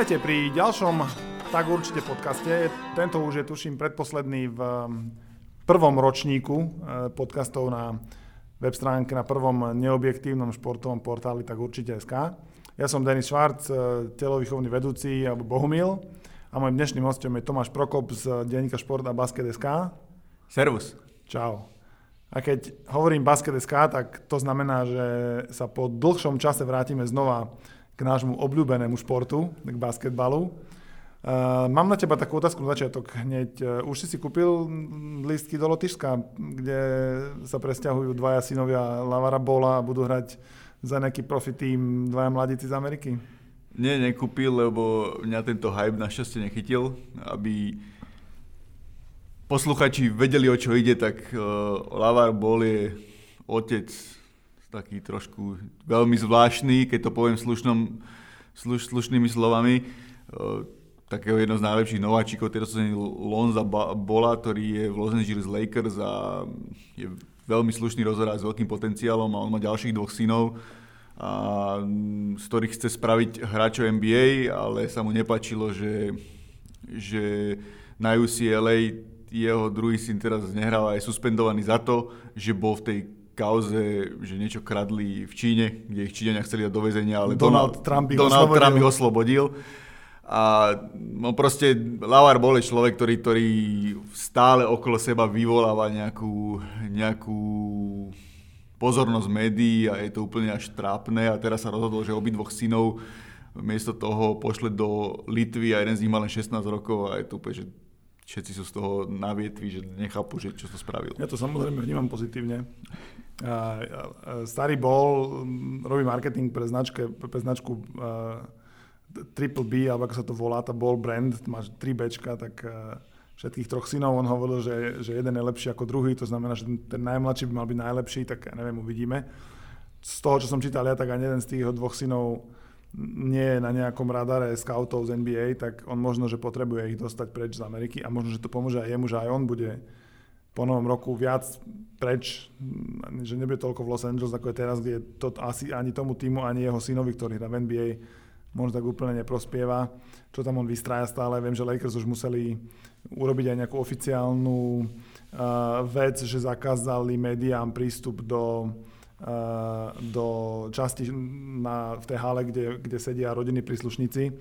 Vítajte pri ďalšom Tak určite podcaste. Tento už je tuším predposledný v um, prvom ročníku uh, podcastov na web stránke, na prvom neobjektívnom športovom portáli Tak určite SK. Ja som Denis Švarc, uh, telovýchovný vedúci alebo Bohumil a môjim dnešným hostom je Tomáš Prokop z denníka Šport a Basket SK. Servus. Čau. A keď hovorím Basket SK, tak to znamená, že sa po dlhšom čase vrátime znova k nášmu obľúbenému športu, k basketbalu. Uh, mám na teba takú otázku na začiatok hneď. Uh, už si si kúpil lístky do Lotyšska, kde sa presťahujú dvaja synovia Lavara Bola a budú hrať za nejaký profi tým dvaja mladíci z Ameriky? Nie, nekúpil, lebo mňa tento hype našťastie nechytil, aby posluchači vedeli, o čo ide, tak uh, Lavar Bol je otec taký trošku veľmi zvláštny, keď to poviem slušnom, sluš, slušnými slovami. Uh, takého jedno z najlepších nováčikov tejto sezóny Lonza Bola, ktorý je v Los Angeles Lakers a je veľmi slušný rozhodák s veľkým potenciálom a on má ďalších dvoch synov, a, z ktorých chce spraviť hráčov NBA, ale sa mu nepačilo, že, že na UCLA jeho druhý syn teraz nehral a je suspendovaný za to, že bol v tej kauze, že niečo kradli v Číne, kde ich Číňania chceli dať do väzenia, ale Donald, Donald Trump ich Donald oslobodil. Trump ich oslobodil. A no proste Lavar bol je človek, ktorý, ktorý stále okolo seba vyvoláva nejakú, nejakú pozornosť médií a je to úplne až trápne a teraz sa rozhodol, že obidvoch synov miesto toho pošle do Litvy a jeden z nich má len 16 rokov a je to úplne, že všetci sú z toho na vietvi, že nechápu, že čo to spravil. Ja to samozrejme vnímam pozitívne. Starý bol, robí marketing pre, značke, pre značku Triple B, alebo ako sa to volá, tá ball brand, máš 3 Bčka, tak všetkých troch synov on hovoril, že, že jeden je lepší ako druhý, to znamená, že ten najmladší by mal byť najlepší, tak ja neviem, uvidíme. Z toho, čo som čítal ja, tak ani jeden z tých dvoch synov nie je na nejakom radare scoutov z NBA, tak on možno, že potrebuje ich dostať preč z Ameriky a možno, že to pomôže aj jemu, že aj on bude po novom roku viac preč, že nebude toľko v Los Angeles, ako je teraz, kde to asi ani tomu týmu, ani jeho synovi, ktorý hrá v NBA, možno tak úplne neprospieva. Čo tam on vystrája stále, viem, že Lakers už museli urobiť aj nejakú oficiálnu uh, vec, že zakázali médiám prístup do do časti na, v tej hale, kde, kde sedia rodinní príslušníci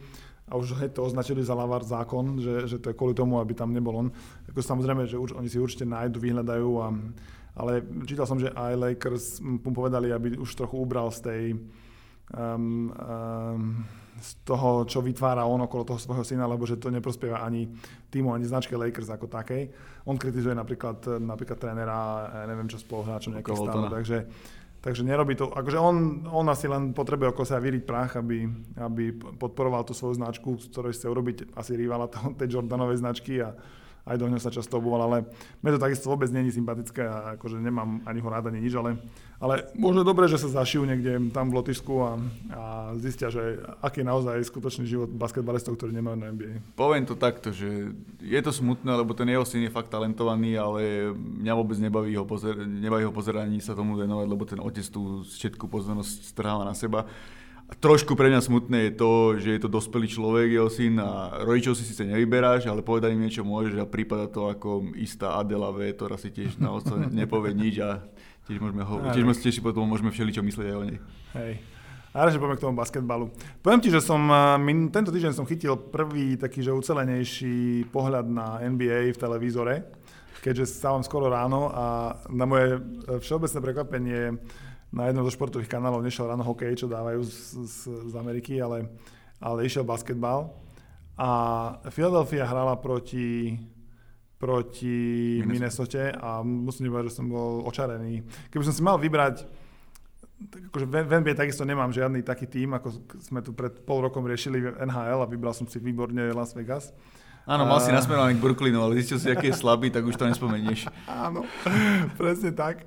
a už to označili za lavar zákon, že, že to je kvôli tomu, aby tam nebol on. Ako samozrejme, že už, oni si určite nájdu, vyhľadajú, a, ale čítal som, že aj Lakers mu povedali, aby už trochu ubral z tej um, um, z toho, čo vytvára on okolo toho svojho syna, lebo že to neprospieva ani týmu, ani značke Lakers ako takej. On kritizuje napríklad, napríklad trénera, neviem čo spoluhráčov nejakého stále, takže Takže nerobí to, akože on, on asi len potrebuje okolo sa vyriť prach, aby, aby podporoval tú svoju značku, z ktorej chce urobiť asi rivala tej Jordanovej značky a aj do ňoho sa často obúval, ale mne to takisto vôbec není sympatické a akože nemám ani ho rád, ani nič, ale, ale možno dobre, že sa zašijú niekde tam v Lotyšsku a, a zistia, že aký je naozaj skutočný život basketbalistov, ktorí nemajú na NBA. Poviem to takto, že je to smutné, lebo ten jeho syn je fakt talentovaný, ale mňa vôbec nebaví ho, pozer- nebaví ho pozeranie sa tomu venovať, lebo ten otec tú všetku pozornosť strháva na seba. Trošku pre mňa smutné je to, že je to dospelý človek, jeho syn a rodičov si síce nevyberáš, ale povedať im niečo môžeš a prípada to ako istá Adela V, ktorá si tiež na oco nepovie nič a tiež môžeme, ho, tiež, tiež si potom môžeme všeličo myslieť aj o nej. Hej. A že poďme k tomu basketbalu. Poviem ti, že som, tento týždeň som chytil prvý taký, že ucelenejší pohľad na NBA v televízore, keďže stávam skoro ráno a na moje všeobecné prekvapenie na jednom zo športových kanálov nešiel ráno hokej, čo dávajú z, z, z Ameriky, ale, ale išiel basketbal. A Philadelphia hrala proti, proti Minnesota a musím povedať, že som bol očarený. Keby som si mal vybrať tak akože v NBA takisto nemám žiadny taký tým, ako sme tu pred pol rokom riešili NHL a vybral som si výborne Las Vegas. Áno, mal si nasmerovaný k Brooklynu, ale zistil si, aký je slabý, tak už to nespomenieš. Áno, presne tak.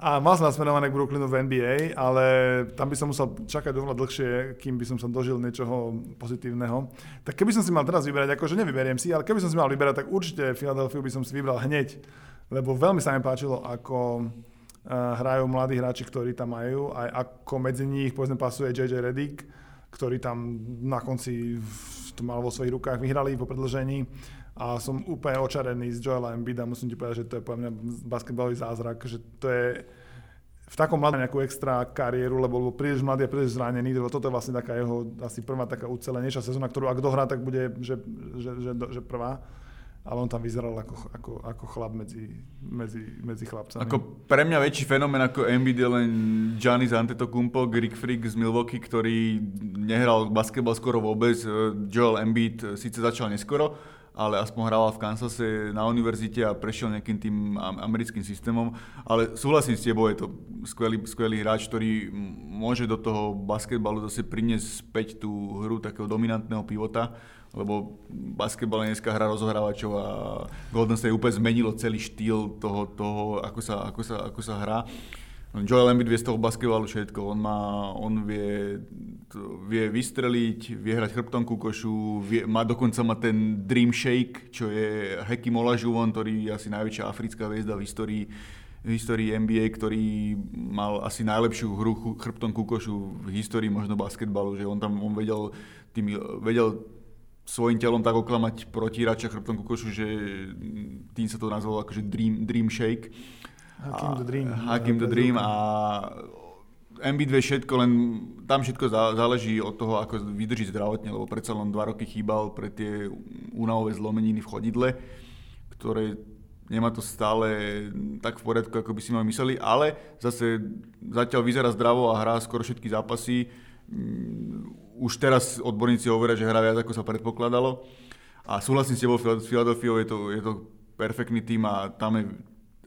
A mal som nasmerované k Brooklynu v NBA, ale tam by som musel čakať oveľa dlhšie, kým by som sa dožil niečoho pozitívneho. Tak keby som si mal teraz vyberať, akože nevyberiem si, ale keby som si mal vyberať, tak určite Philadelphia by som si vybral hneď. Lebo veľmi sa mi páčilo, ako eh, hrajú mladí hráči, ktorí tam majú, aj ako medzi nich povedzme pasuje JJ Redick, ktorý tam na konci to mal vo svojich rukách, vyhrali po predlžení a som úplne očarený z Joela Embida, musím ti povedať, že to je pre mňa basketbalový zázrak, že to je v takom mladom nejakú extra kariéru, lebo bol príliš mladý a príliš zranený, lebo toto je vlastne taká jeho asi prvá taká ucelenejšia sezóna, ktorú ak dohrá, tak bude, že, že, že, že prvá ale on tam vyzeral ako, ako, ako chlap medzi, medzi, medzi chlapcami. Ako pre mňa väčší fenomén ako Embiid je len Giannis Antetokounmpo, Greek Freak z Milwaukee, ktorý nehral basketbal skoro vôbec. Joel Embiid síce začal neskoro, ale aspoň hrával v Kansase na univerzite a prešiel nejakým tým americkým systémom. Ale súhlasím s tebou, je to skvelý, skvelý hráč, ktorý môže do toho basketbalu zase priniesť späť tú hru takého dominantného pivota lebo basketbal je dneska hra rozohrávačov a Golden State úplne zmenilo celý štýl toho, toho ako, sa, ako, sa, ako sa hrá. Joel Embiid vie z toho basketbalu všetko. On, má, on vie, vie vystreliť, vie hrať chrbtom ku košu, vie, má dokonca má ten Dream Shake, čo je Hakim Olajuwon, ktorý je asi najväčšia africká hviezda v histórii v histórii NBA, ktorý mal asi najlepšiu hru chrbtom ku košu v histórii možno basketbalu, že on tam on vedel, tým, vedel svojim telom tak oklamať protiráča chrbtom kukošu, že tým sa to nazvalo akože Dream, dream Shake. Hakim the Dream. Hakim the Dream a MB2 všetko, len tam všetko záleží od toho, ako vydrží zdravotne, lebo predsa len dva roky chýbal pre tie únavové zlomeniny v chodidle, ktoré nemá to stále tak v poriadku, ako by si ma mysleli, ale zase zatiaľ vyzerá zdravo a hrá skoro všetky zápasy už teraz odborníci hovoria, že hrá viac ako sa predpokladalo. A súhlasím s tebou, s Filadelfiou je to, je to perfektný tým a tam je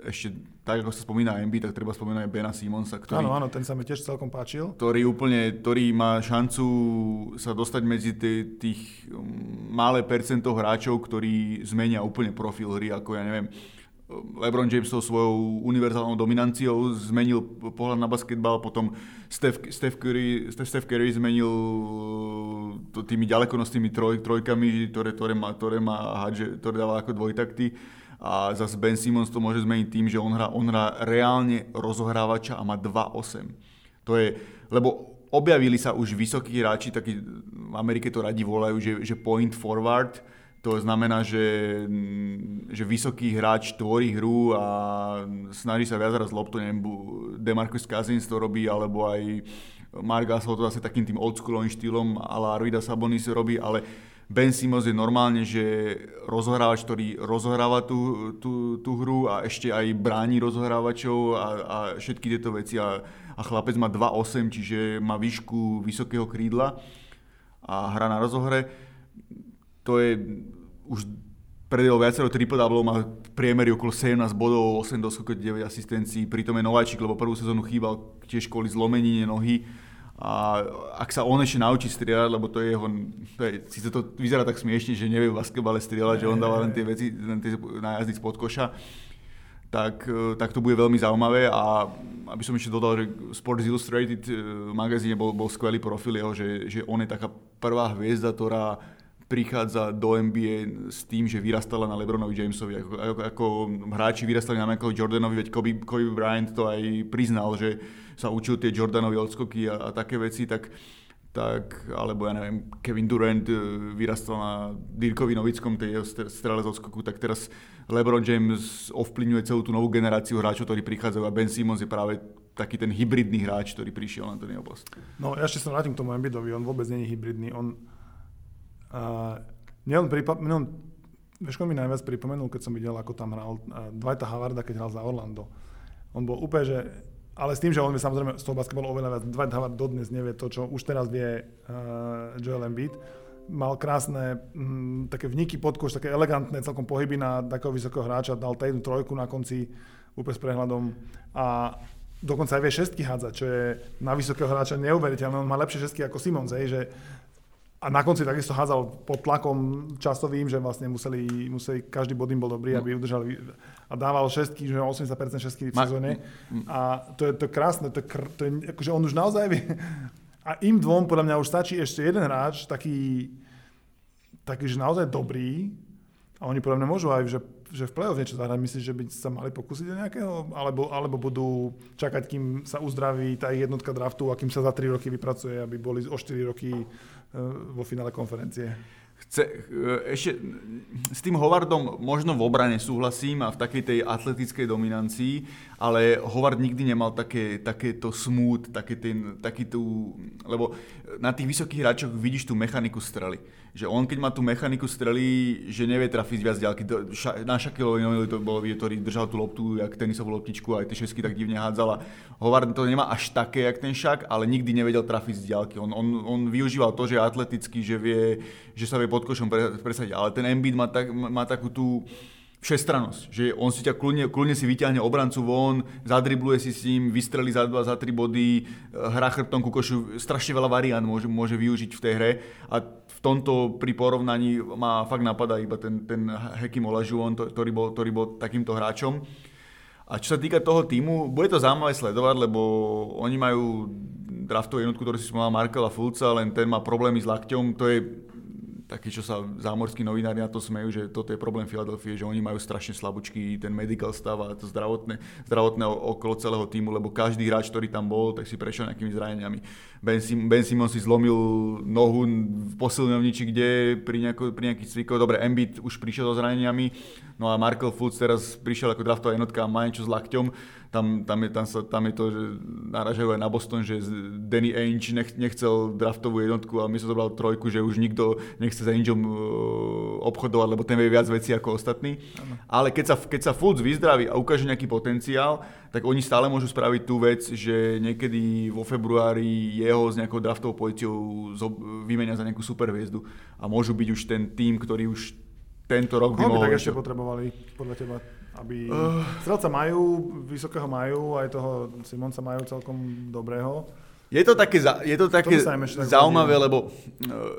ešte, tak ako sa spomína MB, tak treba spomínať aj Bena Simonsa, ktorý... Áno, áno, ten sa mi tiež celkom páčil. Ktorý úplne, ktorý má šancu sa dostať medzi tých um, malé percento hráčov, ktorí zmenia úplne profil hry, ako ja neviem, LeBron James tou svojou univerzálnou dominanciou zmenil pohľad na basketbal, potom Steph, Steph, Curry, Steph Curry zmenil to tými ďalekonostnými troj, trojkami, ktoré, ktoré, má, ktoré, má ktoré dáva ako dvojtakty. A zase Ben Simmons to môže zmeniť tým, že on hrá, on hrá reálne rozohrávača a má 2-8. To je, lebo objavili sa už vysokí hráči, takí v Amerike to radi volajú, že, že point forward, to znamená, že, že vysoký hráč tvorí hru a snaží sa viac raz loptu, neviem, Demarcus Cousins to robí, alebo aj Mark Gasol to zase takým tým oldschoolovým štýlom la Arvida Sabonis robí, ale Ben Simmons je normálne, že rozohrávač, ktorý rozohráva tú, tú, tú hru a ešte aj bráni rozohrávačov a, a všetky tieto veci a, a chlapec má 2,8, čiže má výšku vysokého krídla a hra na rozohre to je už predel viacero triple double má v priemeri okolo 17 bodov, 8 doskokov, 9 asistencií, pritom je nováčik, lebo prvú sezónu chýbal tiež kvôli zlomenine nohy. A ak sa on ešte naučí strieľať, lebo to je jeho, to je, síce to vyzerá tak smiešne, že nevie v basketbale strieľať, že on dáva len tie veci, len tie nájazdy spod koša, tak, tak to bude veľmi zaujímavé a aby som ešte dodal, že Sports Illustrated eh, magazíne bol, bol skvelý profil jeho, že, že on je taká prvá hviezda, ktorá prichádza do NBA s tým, že vyrastala na Lebronovi Jamesovi. Ako, ako, ako hráči vyrastali na Michael Jordanovi, veď Kobe, Kobe Bryant to aj priznal, že sa učil tie Jordanovi odskoky a, a také veci, tak tak, alebo ja neviem, Kevin Durant e, vyrastal na Dirkovi Novickom, tej jeho strele z odskoku, tak teraz LeBron James ovplyvňuje celú tú novú generáciu hráčov, ktorí prichádzajú a Ben Simmons je práve taký ten hybridný hráč, ktorý prišiel na ten post. No ja ešte sa vrátim k tomu Embiidovi, on vôbec je hybridný, on Uh, nielen no, vieš, mi najviac pripomenul, keď som videl, ako tam hral uh, Dwighta Howarda, keď hral za Orlando. On bol úplne, že ale s tým, že on vie samozrejme z toho basketbalu oveľa viac. Dwight Howard dodnes nevie to, čo už teraz vie uh, Joel Embiid. Mal krásne mm, také vniky pod koš, také elegantné celkom pohyby na takého vysokého hráča, dal jednu trojku na konci úplne s prehľadom a dokonca aj vie šestky hádzať, čo je na vysokého hráča neuveriteľné. On má lepšie šestky ako Simons, hej, že a na konci takisto hádzal pod tlakom časovým, že vlastne museli, museli každý bod im bol dobrý, no. aby udržali a dával šestky, že 80% šestky v sezóne. A to je, to krásne, to je, to je, akože on už naozaj vie. A im dvom podľa mňa už stačí ešte jeden hráč, taký, taký že naozaj dobrý, a oni podľa mňa môžu aj, že, že v play-off niečo zahrať. Myslíš, že by sa mali pokúsiť o nejakého? Alebo, alebo budú čakať, kým sa uzdraví tá jednotka draftu a kým sa za 3 roky vypracuje, aby boli o 4 roky E, vo finále konferencie. Chce, e, ešte s tým Howardom možno v obrane súhlasím a v takej tej atletickej dominancii, ale Howard nikdy nemal také, takéto smooth, také ten, taký tú, lebo na tých vysokých hráčoch vidíš tú mechaniku strely. Že on keď má tú mechaniku strely, že nevie trafiť viac ďalky. Na Shaquilovi to bolo, ktorý držal tú loptu, jak tenisovú loptičku, aj tie šesky tak divne hádzala. Howard to nemá až také, jak ten Shaq, ale nikdy nevedel trafiť z ďalky. On, on, on využíval to, že je atletický, že, vie, že sa vie pod košom presadiť. Ale ten Embiid má, tak, má takú tú všestranosť, že on si ťa kľudne, kľudne si vyťahne obrancu von, zadribluje si s ním, vystrelí za dva, za tri body, hrá chrbtom ku košu, strašne veľa variant môže, môže využiť v tej hre a v tomto pri porovnaní má fakt napadá iba ten, ten Hakim Olajuwon, ktorý bol, ktorý bol takýmto hráčom. A čo sa týka toho týmu, bude to zaujímavé sledovať, lebo oni majú draftovú jednotku, ktorú si spomenul Markela Fulca, len ten má problémy s lakťom, to je takí, čo sa zámorskí novinári na to smejú, že toto je problém Filadelfie, že oni majú strašne slabúčky ten medical stav a to zdravotné, zdravotné okolo celého týmu, lebo každý hráč, ktorý tam bol, tak si prešiel nejakými zraneniami. Ben, Sim, ben Simon si zlomil nohu v posilňovniči, kde pri, nejako, pri nejakých cvikoch, dobre, Embiid už prišiel so zraneniami, no a Markel Fultz teraz prišiel ako draftová jednotka a má niečo s lakťom, tam, tam, je, tam, sa, tam je to, že naražajú aj na Boston, že Danny Ainge nech, nechcel draftovú jednotku a my sa zobral trojku, že už nikto nechce za Aingeom uh, obchodovať, lebo ten vie viac vecí ako ostatní. Ano. Ale keď sa, keď sa Fultz vyzdraví a ukáže nejaký potenciál, tak oni stále môžu spraviť tú vec, že niekedy vo februári jeho s nejakou draftovou pozíciou vymenia za nejakú superhviezdu a môžu byť už ten tým, ktorý už tento rok by mohol... tak ešte potrebovali, podľa teba? Aby... Uh... Strelca majú, vysokého majú, aj toho Simonca majú celkom dobrého. Je to také, je to také zaujímavé, lebo uh,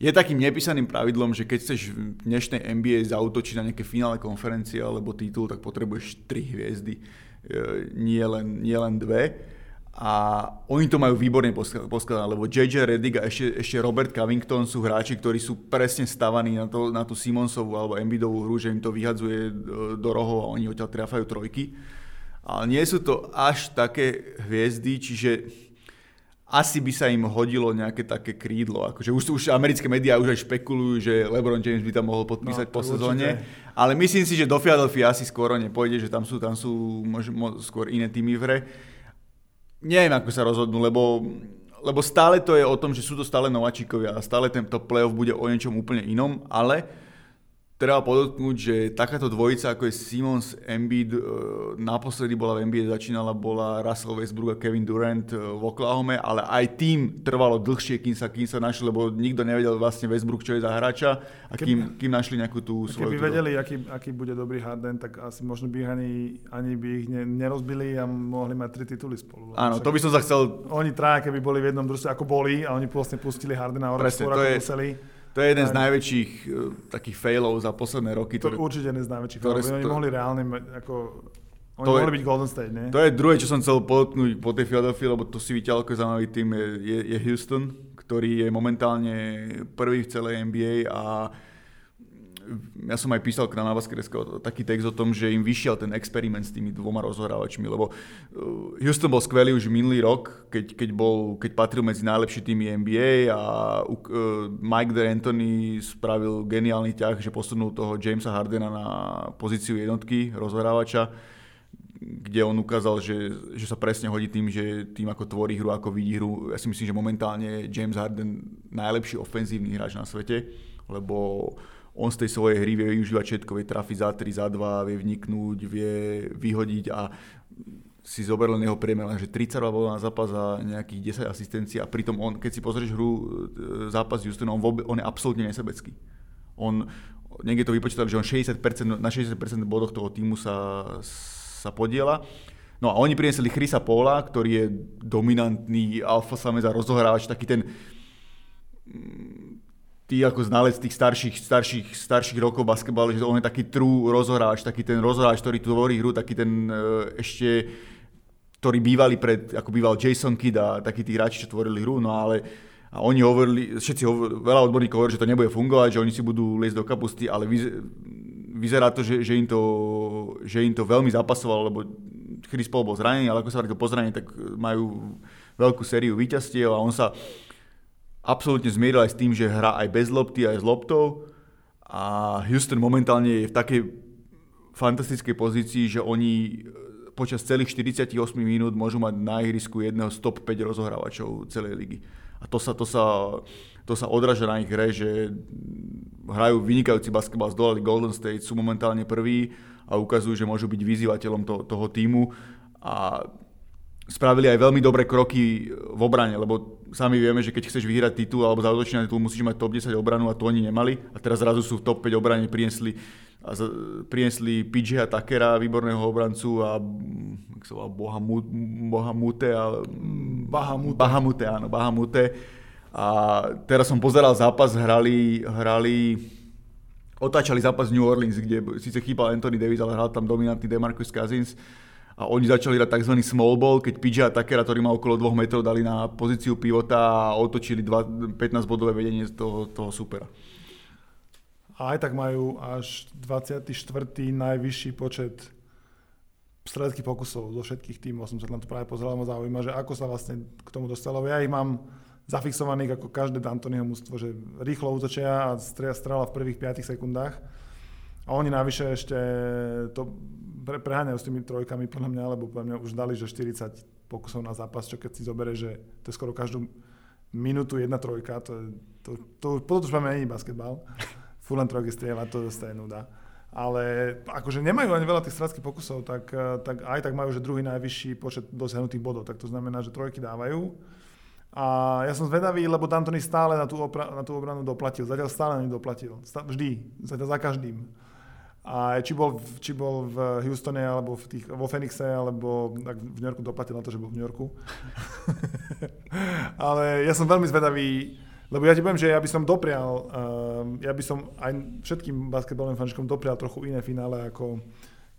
je takým nepísaným pravidlom, že keď chceš v dnešnej NBA zautočiť na nejaké finále konferencie alebo titul, tak potrebuješ tri hviezdy, uh, nie len, nie len dve. A oni to majú výborne poskladané, lebo JJ Reddick a ešte, ešte Robert Covington sú hráči, ktorí sú presne stavaní na, to, na tú Simonsovú alebo Embiidovú hru, že im to vyhadzuje do rohov a oni odtiaľ trafajú trojky. Ale nie sú to až také hviezdy, čiže asi by sa im hodilo nejaké také krídlo. Akože už, už americké médiá už aj špekulujú, že LeBron James by tam mohol podpísať no, po sezóne. Ale myslím si, že do Philadelphia asi skoro nepôjde, že tam sú, tam sú možno, skôr iné týmy v hre neviem, ako sa rozhodnú, lebo, lebo stále to je o tom, že sú to stále nováčikovia a stále tento playoff bude o niečom úplne inom, ale treba podotknúť, že takáto dvojica, ako je Simons Embiid, e, naposledy bola v NBA, začínala, bola Russell Westbrook a Kevin Durant e, v Oklahoma, ale aj tým trvalo dlhšie, kým sa, kým sa našli, lebo nikto nevedel vlastne Westbrook, čo je za hráča a kým, kým našli nejakú tú svoju... Keby vedeli, aký, aký bude dobrý Harden, tak asi možno by ani, ani by ich ne, nerozbili a mohli mať tri tituly spolu. Áno, to by som sa chcel... Oni traja, keby boli v jednom družstve, ako boli a oni vlastne pustili Hardena o Presne, to je, museli to je jeden z najväčších uh, takých failov za posledné roky. To je určite jeden z najväčších failov. Oni to... mohli reálne, ako, oni to mohli je, byť Golden State, nie? To je druhé, čo som chcel podotknúť po tej Philadelphia, lebo to si vyťahol ako zaujímavý tým, je, je, je Houston, ktorý je momentálne prvý v celej NBA a ja som aj písal na Baskeresko taký text o tom, že im vyšiel ten experiment s tými dvoma rozhorávačmi, lebo uh, Houston bol skvelý už minulý rok, keď, keď, bol, keď patril medzi najlepšie týmy NBA a uh, Mike D'Antoni spravil geniálny ťah, že posunul toho Jamesa Hardena na pozíciu jednotky rozhorávača kde on ukázal, že, že sa presne hodí tým, že tým ako tvorí hru, ako vidí hru. Ja si myslím, že momentálne James Harden najlepší ofenzívny hráč na svete, lebo on z tej svojej hry vie využívať všetko, vie trafiť za 3, za 2, vie vniknúť, vie vyhodiť a si zoberl len jeho priemer, že 32 bol na zápas a nejakých 10 asistencií a pritom on, keď si pozrieš hru e, zápas Houston, on, on je absolútne nesebecký. On, niekde to vypočítali, že on 60%, na 60% bodoch toho týmu sa, sa podiela. No a oni priniesli Chrisa Paula, ktorý je dominantný alfa samec a rozohrávač, taký ten ty ako znalec tých starších, starších, starších rokov basketbalu, že on je taký true rozohráč, taký ten rozohráč, ktorý tvorí hru, taký ten uh, ešte, ktorý bývali pred, ako býval Jason Kidd a takí tí hráči, čo tvorili hru, no ale a oni hovorili, všetci hovorili, veľa odborníkov hovorí, že to nebude fungovať, že oni si budú liesť do kapusty, ale vyzerá to, že, že, im to, že im to veľmi zapasovalo, lebo Chris Paul bol zranený, ale ako sa vrátil po zranení, tak majú veľkú sériu víťazstiev a on sa absolútne zmieril aj s tým, že hrá aj bez lopty, aj s loptou a Houston momentálne je v takej fantastickej pozícii, že oni e, počas celých 48 minút môžu mať na ihrisku jedného z top 5 rozohrávačov celej ligy. A to sa, to sa, to sa odraža na ich hre, že hrajú vynikajúci basketbal, zdolali Golden State, sú momentálne prví a ukazujú, že môžu byť vyzývateľom to, toho týmu a spravili aj veľmi dobré kroky v obrane, lebo sami vieme, že keď chceš vyhrať titul alebo zautočiť na titul, musíš mať top 10 obranu a to oni nemali. A teraz zrazu sú v top 5 obrane, priniesli, a priniesli PJ a Takera, výborného obrancu a jak sa volá, Bohamute, Bohamute, a, Bahamute. Bahamute, áno, Bahamute. A teraz som pozeral zápas, hrali, hrali otáčali zápas New Orleans, kde síce chýbal Anthony Davis, ale hral tam dominantný DeMarcus Cousins a oni začali hrať tzv. small ball, keď PJ a Takera, ktorý má okolo 2 metrov, dali na pozíciu pivota a otočili 15 bodové vedenie z toho, toho supera. A aj tak majú až 24. najvyšší počet stredských pokusov zo všetkých tímov. Som sa na to práve pozeral, ma zaujíma, že ako sa vlastne k tomu dostalo. Ja ich mám zafixovaných ako každé D'Antoniho mústvo, že rýchlo útočia a strela v prvých 5 sekundách. A oni navyše ešte to pre, preháňajú s tými trojkami podľa mňa, lebo podľa mňa už dali, že 40 pokusov na zápas, čo keď si zoberie, že to je skoro každú minútu jedna trojka, to, je, to, to, to, to už máme není basketbal. Fú len trojky strievať, to je nuda. Ale akože nemajú ani veľa tých stratských pokusov, tak, tak aj tak majú, že druhý najvyšší počet dosiahnutých bodov, tak to znamená, že trojky dávajú. A ja som zvedavý, lebo D'Antoni stále na tú, opra- na tú obranu doplatil. Zatiaľ stále na doplatil. Vždy. Zatiaľ za každým. A či bol, či bol v Houstone, alebo v tých, vo Phoenixe, alebo v New Yorku doplatil na to, že bol v New Yorku. Ale ja som veľmi zvedavý, lebo ja ti poviem, že ja by som doprial, uh, ja by som aj všetkým basketbalovým fanšikom doprial trochu iné finále ako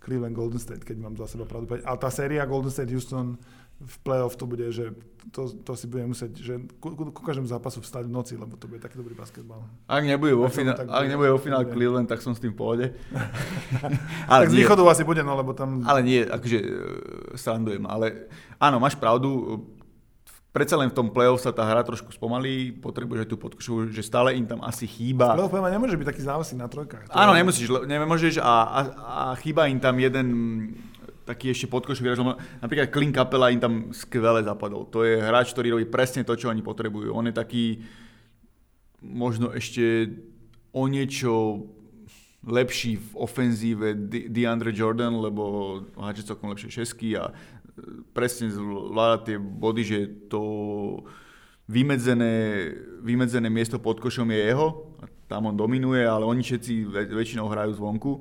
Cleveland Golden State, keď mám za seba pravdu povedať. Ale tá séria Golden State Houston v playoff to bude, že to, to si budeme musieť, že ku, ku, ku každému zápasu vstať v noci, lebo to bude taký dobrý basketbal. Ak nebude vo, finá- ak nebude vo finále Cleveland, tak som s tým v pohode. ale tak z východu asi bude, no lebo tam... Ale nie, akože uh, srandujem, ale áno, máš pravdu, predsa len v tom play-off sa tá hra trošku spomalí, potrebuješ aj tú podkošu, že stále im tam asi chýba. Play-off nemôže byť taký závisí na trojkách. Áno, nemusíš, nemôžeš a, a, a chýba im tam jeden taký ešte podkošový hráč. Napríklad Clint Capela im tam skvele zapadol. To je hráč, ktorý robí presne to, čo oni potrebujú. On je taký možno ešte o niečo lepší v ofenzíve DeAndre Jordan, lebo hádže celkom lepšie šesky a presne zvláda tie body, že to vymedzené, vymedzené miesto pod košom je jeho, tam on dominuje, ale oni všetci väčšinou hrajú zvonku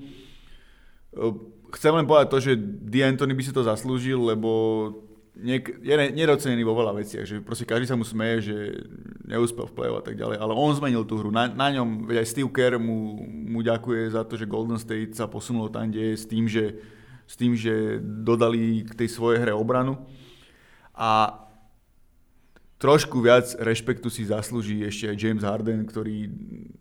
chcem len povedať to, že D'Antoni by si to zaslúžil, lebo niek- je nedocenený vo veľa veciach, že proste každý sa mu smeje, že neúspel v play a tak ďalej, ale on zmenil tú hru. Na, na ňom, veď aj Steve Kerr mu, mu ďakuje za to, že Golden State sa posunulo tam, kde je s tým, že, s tým, že dodali k tej svojej hre obranu. A trošku viac rešpektu si zaslúži ešte aj James Harden, ktorý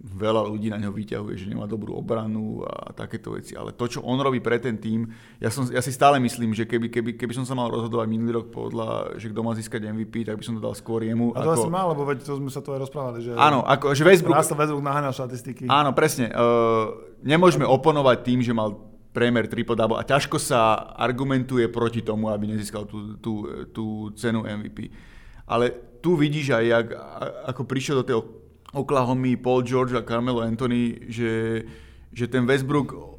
veľa ľudí na ňo vyťahuje, že nemá dobrú obranu a takéto veci. Ale to, čo on robí pre ten tým, ja, som, ja si stále myslím, že keby, keby, keby som sa mal rozhodovať minulý rok podľa, že kto má získať MVP, tak by som to dal skôr jemu. A to ako... asi mal, lebo veď to sme sa to aj rozprávali. Že... Áno, ako, že Westbrook... Raz to Westbrook naháňal štatistiky. Áno, presne. Uh, nemôžeme oponovať tým, že mal priemer triple double a ťažko sa argumentuje proti tomu, aby nezískal tú, tú, tú cenu MVP. Ale tu vidíš aj, jak, ako prišiel do tej Oklahoma Paul George a Carmelo Anthony, že, že ten Westbrook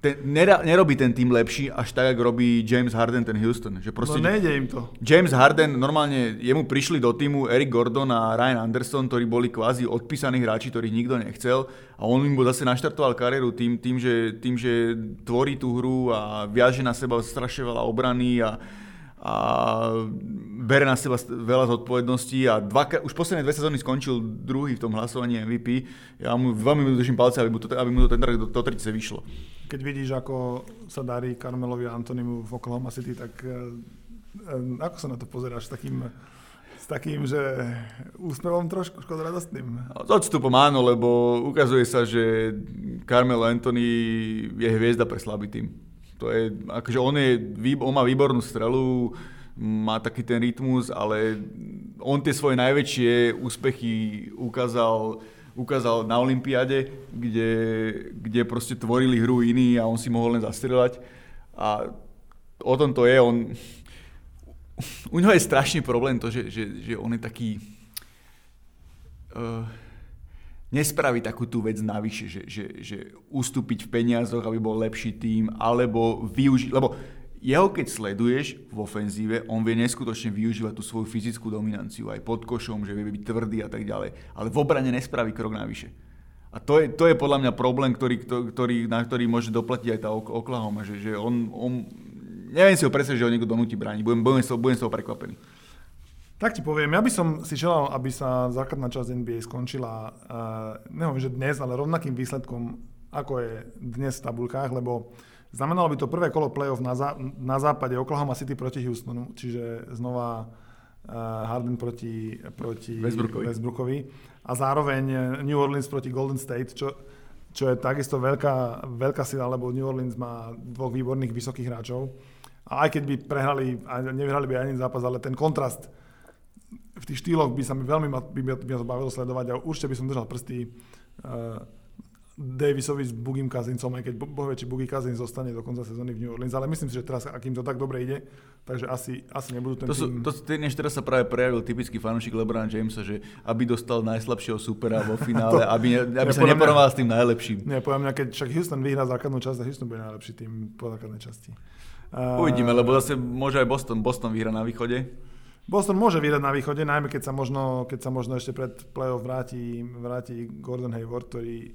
ten, nera, nerobí ten tým lepší až tak, ako robí James Harden ten Houston. Že proste, no nejde im to. James Harden, normálne jemu prišli do týmu Eric Gordon a Ryan Anderson, ktorí boli kvázi odpísaní hráči, ktorých nikto nechcel a on im zase naštartoval kariéru tým, tým, že, tým, že tvorí tú hru a viaže na seba strašne veľa obrany a, a bere na seba veľa zodpovedností a dva, už posledné dve sezóny skončil druhý v tom hlasovaní MVP. Ja mu veľmi držím palce, aby mu to, aby mu to ten do, do tretice vyšlo. Keď vidíš, ako sa darí Carmelovi a Antonimu v Oklahoma City, tak uh, ako sa na to pozeráš takým s takým, že úsmevom trošku škodoradostným. S odstupom áno, lebo ukazuje sa, že Carmelo Anthony je hviezda pre slabý tým. To je, akože on, je, on má výbornú strelu, má taký ten rytmus, ale on tie svoje najväčšie úspechy ukázal, ukázal na Olympiade, kde, kde proste tvorili hru iní a on si mohol len zastrelať. A o tom to je, on, u neho je strašný problém to, že, že, že on je taký... Uh, nespraví takú tú vec navyše, že, že, že ustúpiť v peniazoch, aby bol lepší tým, alebo využiť, lebo jeho keď sleduješ v ofenzíve, on vie neskutočne využívať tú svoju fyzickú dominanciu aj pod košom, že vie byť tvrdý a tak ďalej. Ale v obrane nespraví krok navyše. A to je, to je podľa mňa problém, ktorý, ktorý, na ktorý môže doplatiť aj tá Oklahoma, že, že on, on, neviem si ho predstaviť, že ho niekto donúti brániť, budem, budem, budem z toho prekvapený. Tak ti poviem, ja by som si želal, aby sa základná časť NBA skončila, uh, nehovorím, že dnes, ale rovnakým výsledkom, ako je dnes v tabulkách, lebo Znamenalo by to prvé kolo playoff na, zá, na západe Oklahoma City proti Houstonu, čiže znova uh, Harden proti, proti Westbrookovi. Westbrookovi a zároveň New Orleans proti Golden State, čo, čo je takisto veľká, veľká sila, lebo New Orleans má dvoch výborných vysokých hráčov. A aj keď by prehrali, a nevyhrali by ani zápas, ale ten kontrast v tých štýloch by sa mi veľmi by, by, by to bavilo sledovať a určite by som držal prsty uh, Davisovi s Bugim Kazincom, aj keď bohvie, či Bugy Kazin zostane do konca sezóny v New Orleans, ale myslím si, že teraz, akým to tak dobre ide, takže asi, asi nebudú ten to sú, tým... To, než teraz sa práve prejavil typický fanúšik LeBron Jamesa, že aby dostal najslabšieho supera vo finále, to, aby, aby ja, sa neporovnal s tým najlepším. Nie, poviem mňa, keď však Houston vyhrá základnú časť, a Houston bude najlepší tým po základnej časti. Uvidíme, lebo zase môže aj Boston. Boston vyhrá na východe. Boston môže vyhrať na východe, najmä keď sa možno, keď sa možno ešte pred playoff vráti, vráti Gordon Hayward, ktorý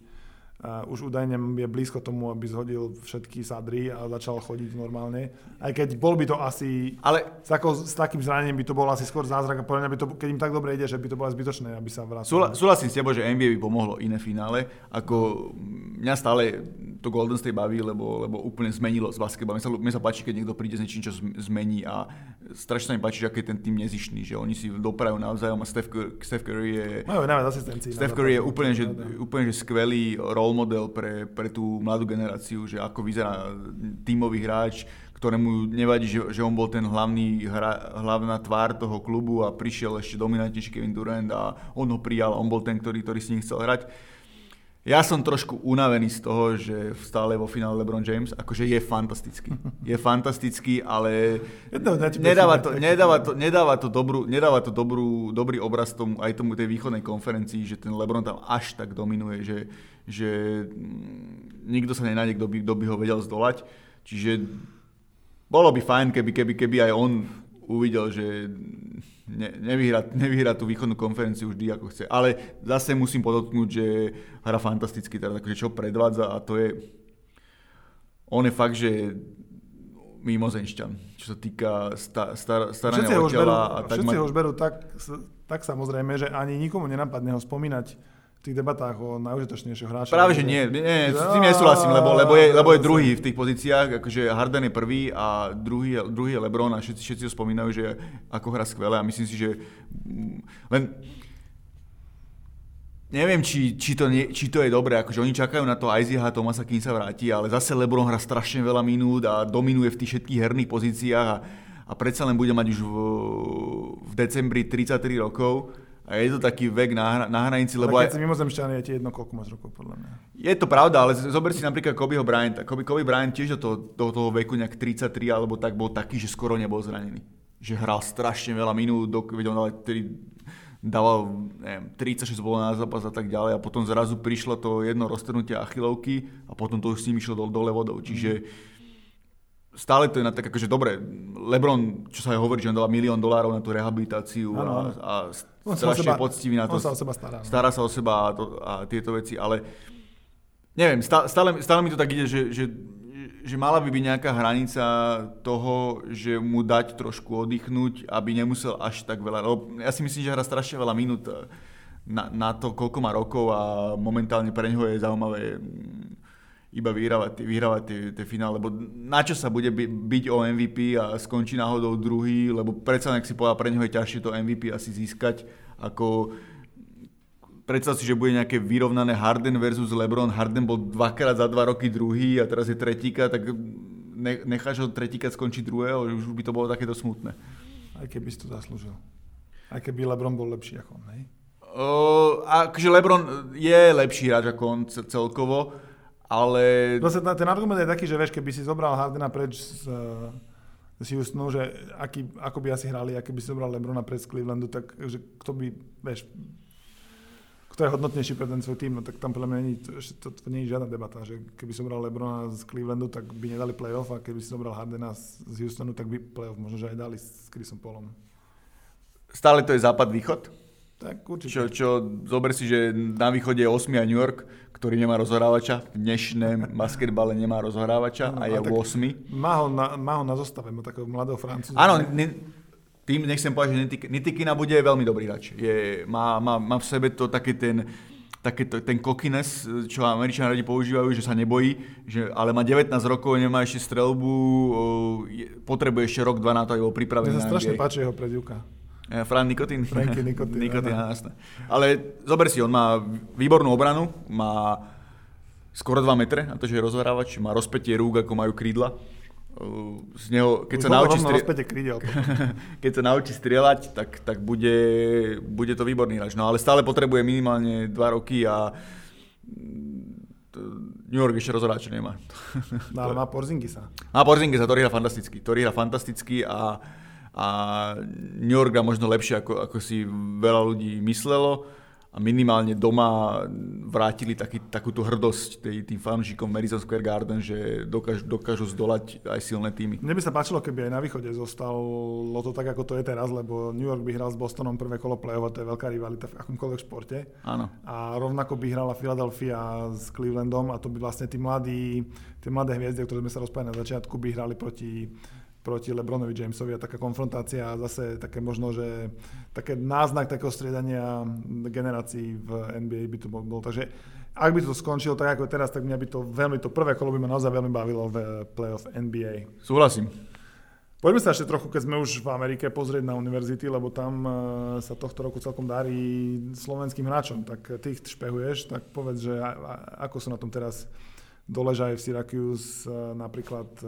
už údajne je blízko tomu, aby zhodil všetky sadry a začal chodiť normálne. Aj keď bol by to asi, ale s, tako, s takým zranením by to bol asi skôr zázrak a podľa by to, keď im tak dobre ide, že by to bolo zbytočné, aby sa vrátili. Súla, súhlasím s tebou, že NBA by pomohlo iné finále, ako mňa stále to Golden State baví, lebo, lebo úplne zmenilo z basketbalu. Mne sa, mne sa páči, keď niekto príde s niečím, čo zmení a strašne mi páči, že aký je ten tým nezišný, že oni si doprajú navzájom a Steph, Steph Curry je... Majú najviac asistencií. Steph Curry je úplne, že, úplne že skvelý role model pre, pre tú mladú generáciu, že ako vyzerá tímový hráč, ktorému nevadí, že, že on bol ten hlavný, hra, hlavná tvár toho klubu a prišiel ešte dominantnejší Kevin Durant a on ho prijal, on bol ten, ktorý, ktorý s ním chcel hrať. Ja som trošku unavený z toho, že stále vo finále LeBron James, akože je fantastický. Je fantastický, ale nedáva to, nedáva to, nedáva to, dobrú, nedáva to dobrú, dobrý obraz tomu, aj tomu tej východnej konferencii, že ten LeBron tam až tak dominuje, že, že mm, nikto sa nenájde, kto by, kto by ho vedel zdolať. Čiže bolo by fajn, keby, keby, keby aj on uvidel, že ne, nevyhrá, nevyhrá tú východnú konferenciu vždy ako chce. Ale zase musím podotknúť, že hra fantasticky, teda takže čo predvádza a to je... On je fakt, že mimozenšťan, čo sa týka sta, star, starania o tela. A tak všetci ma... ho už berú tak, tak samozrejme, že ani nikomu nenapadne ho spomínať tých debatách o najužitočnejšieho hráča. Práve, že nie, nie, s tým nesúhlasím, lebo, lebo, je, lebo je druhý v tých pozíciách, akože Harden je prvý a druhý, druhý je LeBron a všetci, všetci ho spomínajú, že ako hra skvelé a myslím si, že len neviem, či, či, to, nie, či to je dobré, akože oni čakajú na to Isaiah Tomasa, kým sa vráti, ale zase LeBron hrá strašne veľa minút a dominuje v tých všetkých herných pozíciách a, a predsa len bude mať už v, v decembri 33 rokov a je to taký vek na, na hranici, lebo... Ale keď aj... si mimozemšťan, je ti jedno, koľko máš rokov, podľa mňa. Je to pravda, ale zober si napríklad Kobeho Bryanta. Kobe, Kobe Bryant tiež do toho, do toho veku nejak 33 alebo tak bol taký, že skoro nebol zranený. Že hral strašne veľa minút, do, vedel, ale tedy dával neviem, 36 bolo na zápas a tak ďalej a potom zrazu prišlo to jedno roztrhnutie achilovky a potom to už s ním išlo dole vodou. Čiže mm stále to je na tak, akože dobre, Lebron, čo sa aj hovorí, že on dáva milión dolárov na tú rehabilitáciu ano, a, a strašne poctivý na to. On sa o seba stará. No. Stará sa o seba a, to, a tieto veci, ale neviem, stále, stále mi to tak ide, že, že, že mala by byť nejaká hranica toho, že mu dať trošku oddychnúť, aby nemusel až tak veľa, lebo ja si myslím, že hrá strašne veľa minút na, na to, koľko má rokov a momentálne pre neho je zaujímavé iba vyhrávať, vyhrávať tie, tie finále, lebo na čo sa bude by, byť o MVP a skončí náhodou druhý, lebo predsa, ak si povedal, pre neho je ťažšie to MVP asi získať, ako predstav si, že bude nejaké vyrovnané Harden versus LeBron. Harden bol dvakrát za dva roky druhý a teraz je tretíka, tak necháš ho tretíka skončiť druhého, už by to bolo takéto smutné. Aj keby si to zaslúžil. Aj keby LeBron bol lepší ako on, hej? Uh, akože LeBron je lepší hráč ako on celkovo, ale... Zase ten argument je taký, že vieš, keby si zobral Hardena preč z, z Houstonu, že aký, ako by asi hrali, aký by si zobral Lebrona preč z Clevelandu, tak že kto by, vieš, kto je hodnotnejší pre ten svoj tým, no tak tam podľa mňa nie, to, to, to nie je žiadna debata, že keby som bral Lebrona z Clevelandu, tak by nedali playoff a keby si zobral Hardena z Houstonu, tak by playoff možno, že aj dali s Chrisom Paulom. Stále to je západ-východ? Tak určite. Čo, čo, zober si, že na východe je 8 a New York, ktorý nemá rozhrávača. V dnešnom basketbale nemá rozhrávača a je 8. Má ho, na, má ho na zostave, má takého mladého francúza. Áno, ne, tým nechcem povedať, že Nitikina bude veľmi dobrý hráč. Je, má, má, má v sebe to také ten, také to, ten kokines, čo Američania radi používajú, že sa nebojí, že, ale má 19 rokov, nemá ešte strelbu, potrebuje ešte rok, dva na to, aby bol pripravený Mne sa strašne páči jeho predivka. Eh, Fran Nikotín. Franky Nikotín. Nikotín, jasné. Ale zober si, on má výbornú obranu, má skoro 2 metre na to, že je rozhrávač, má rozpetie rúk, ako majú krídla. Eh, z neho, keď, sa naučí strie... keď sa naučí strieľať, tak, tak bude, bude to výborný hráč. No ale stále potrebuje minimálne 2 roky a mm, New York ešte rozhráča nemá. No ale má Porzingisa. Má Porzingisa, ktorý hrá fantasticky. Ktorý hrá fantasticky a a New York dá možno lepšie, ako, ako si veľa ľudí myslelo a minimálne doma vrátili taký, takúto hrdosť tý, tým fanúšikom Madison Square Garden, že dokážu, dokážu zdolať aj silné týmy. Mne by sa páčilo, keby aj na východe zostalo to tak, ako to je teraz, lebo New York by hral s Bostonom prvé kolo play to je veľká rivalita v akomkoľvek športe. Áno. A rovnako by hrala Philadelphia s Clevelandom a to by vlastne tí mladí, tie mladé hviezdy, ktoré sme sa rozprávali na začiatku, by hrali proti proti Lebronovi Jamesovi a taká konfrontácia a zase také možno, že také náznak takého striedania generácií v NBA by to bolo. Takže ak by to skončilo tak ako teraz, tak mňa by to veľmi, to prvé kolo by ma naozaj veľmi bavilo v playoff NBA. Súhlasím. Poďme sa ešte trochu, keď sme už v Amerike, pozrieť na univerzity, lebo tam e, sa tohto roku celkom darí slovenským hráčom. Tak ty ich špehuješ, tak povedz, že ako sú na tom teraz doležaj v Syracuse e, napríklad e,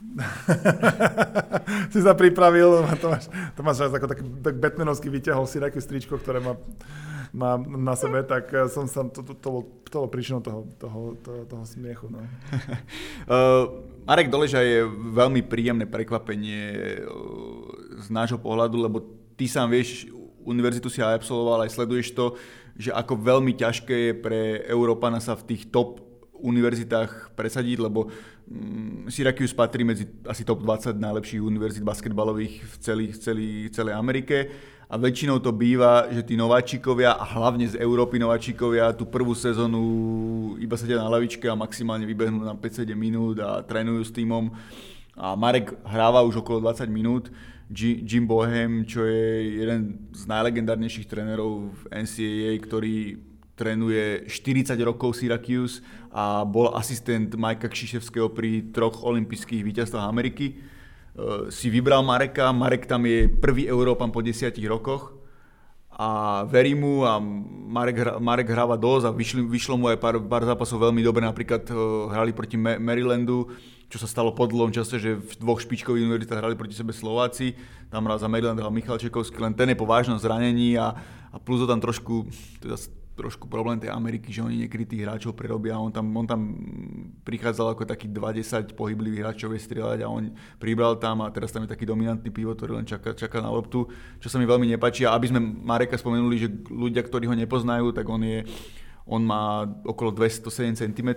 si sa pripravil, Tomáš, Tomáš ako taký tak Batmanovský vyťahol si také stričko, ktoré má, má na sebe, tak eh, som sa, to, to, to, to bol príčinou toho, toho, toho, toho smiechu. No. uh, Marek Doleža je veľmi príjemné prekvapenie uh, z nášho pohľadu, lebo ty sám vieš, univerzitu si aj absolvoval, aj sleduješ to, že ako veľmi ťažké je pre Európana sa v tých top univerzitách presadiť, lebo Syracuse patrí medzi asi top 20 najlepších univerzit basketbalových v celý, celý, celej Amerike a väčšinou to býva, že tí nováčikovia a hlavne z Európy nováčikovia tú prvú sezónu iba sedia na lavičke a maximálne vybehnú na 5-7 minút a trénujú s týmom a Marek hráva už okolo 20 minút. Jim Bohem, čo je jeden z najlegendárnejších trénerov v NCAA, ktorý trénuje 40 rokov Syracuse a bol asistent Majka Kšiševského pri troch olympijských víťazstvách Ameriky. E, si vybral Mareka, Marek tam je prvý Európan po desiatich rokoch. A verí mu a Marek, Marek hráva dosť a vyšlo, vyšlo mu aj pár, pár zápasov veľmi dobre, napríklad e, hrali proti Marylandu, čo sa stalo po dlhom čase, že v dvoch špičkových univerzitách hrali proti sebe Slováci, tam hral za Maryland hral Michal Čekovský, len ten je po vážnom zranení a, a plus ho tam trošku, teda trošku problém tej Ameriky, že oni niekedy tých hráčov prerobia. On tam, on tam prichádzal ako taký 20 pohyblivých hráčov strieľať a on pribral tam a teraz tam je taký dominantný pivot, ktorý len čaká, čaká na loptu, čo sa mi veľmi nepáči. A aby sme Mareka spomenuli, že ľudia, ktorí ho nepoznajú, tak on je on má okolo 207 cm,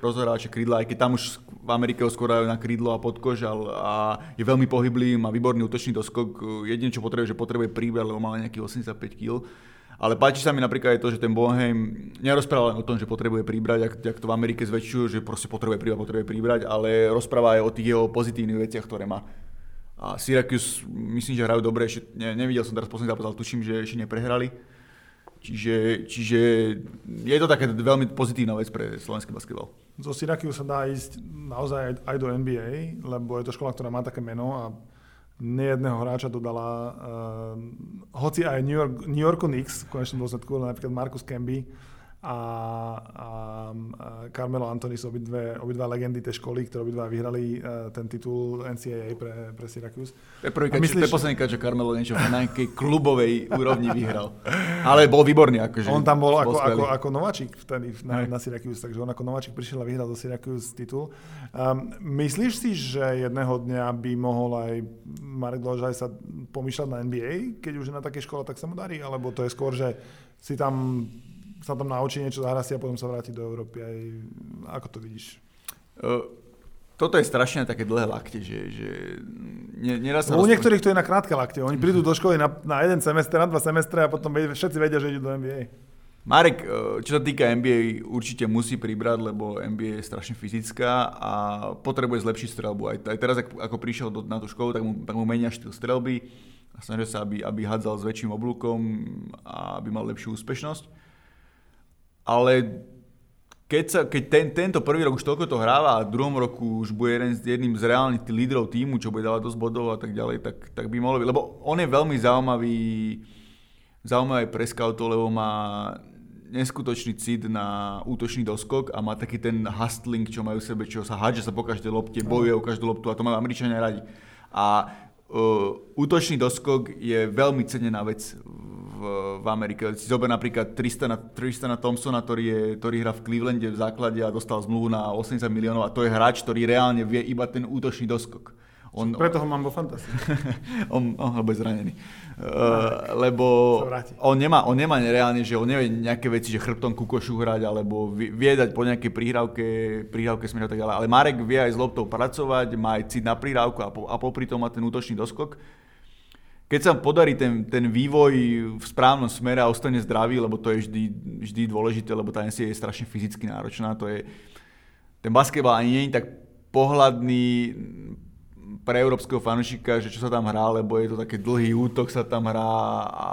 rozhráče krídla, aj keď tam už v Amerike ho skorajú na krídlo a podkož a je veľmi pohyblivý, má výborný útočný doskok. Jedine, čo potrebuje, že potrebuje príbeh, lebo má nejakých 85 kg ale páči sa mi napríklad aj to, že ten Bohem nerozpráva len o tom, že potrebuje príbrať, ak, ak to v Amerike zväčšujú, že proste potrebuje príbrať, potrebuje príbrať, ale rozpráva aj o tých jeho pozitívnych veciach, ktoré má. A Syracuse, myslím, že hrajú dobre, ešte ne, nevidel som teraz posledný zápas, ale tuším, že ešte neprehrali. Čiže, čiže je to také veľmi pozitívna vec pre slovenský basketbal. Zo Syracuse sa dá ísť naozaj aj do NBA, lebo je to škola, ktorá má také meno a nejedného hráča dodala, uh, hoci aj New, York, New Yorku Knicks v konečnom dôsledku, napríklad Marcus Camby a, a, Carmelo Anthony sú obidve, obidva legendy tej školy, ktoré obidva vyhrali uh, ten titul NCAA pre, pre Syracuse. To je prvý myslíš... to posledný že Carmelo niečo na nejakej klubovej úrovni vyhral. Ale bol výborný. Akože, on tam bol ako, ako, ako nováčik vtedy na, na Syracuse, takže on ako nováčik prišiel a vyhral do Syracuse titul. Um, myslíš si, že jedného dňa by mohol aj Marek Dložaj sa pomýšľať na NBA, keď už je na takej škole, tak sa mu darí? Alebo to je skôr, že si tam sa tam naučí niečo zahrať a potom sa vráti do Európy. Aj, ako to vidíš? Uh, toto je strašne také dlhé lakte, že, že ne, neraz sa... U niektorých to je na krátke lakte. Oni prídu do školy na, na jeden semester, na dva semestre a potom všetci vedia, že idú do NBA. Marek, čo sa týka NBA, určite musí pribrať, lebo NBA je strašne fyzická a potrebuje zlepšiť strelbu. Aj, aj teraz, ako prišiel do, na tú školu, tak mu, tak mu menia štýl strelby a snažia sa, aby, aby hádzal s väčším oblúkom a aby mal lepšiu úspešnosť ale keď, sa, keď ten, tento prvý rok už toľko to hráva a v druhom roku už bude jeden, jedným z reálnych lídrov týmu, čo bude dávať dosť bodov a tak ďalej, tak, tak by mohlo byť. Lebo on je veľmi zaujímavý, zaujímavý pre scoutov, lebo má neskutočný cit na útočný doskok a má taký ten hustling, čo majú v sebe, čo sa hádže sa po každej lopte, bojuje o každú loptu a to majú Američania radi. A útočný doskok je veľmi cenená vec v, v Amerike. Si zober napríklad Tristana, Tristana Thompsona, ktorý, je, ktorý hrá v Clevelande v základe a dostal zmluvu na 80 miliónov a to je hráč, ktorý reálne vie iba ten útočný doskok. On, Preto ho mám vo fantasy. on, on lebo je zranený. Uh, lebo on nemá, on nemá reálne, že on nevie nejaké veci, že chrbtom kukošu hrať, alebo vie dať po nejakej príhrávke, príhrávke smeru tak ďalej. Ale Marek vie aj s loptou pracovať, má aj cít na príhrávku a, po, a popri tom má ten útočný doskok keď sa podarí ten, ten vývoj v správnom smere a ostane zdravý, lebo to je vždy, vždy dôležité, lebo tá NCAA je strašne fyzicky náročná, to je, ten basketbal ani nie je tak pohľadný pre európskeho fanúšika, že čo sa tam hrá, lebo je to také dlhý útok sa tam hrá a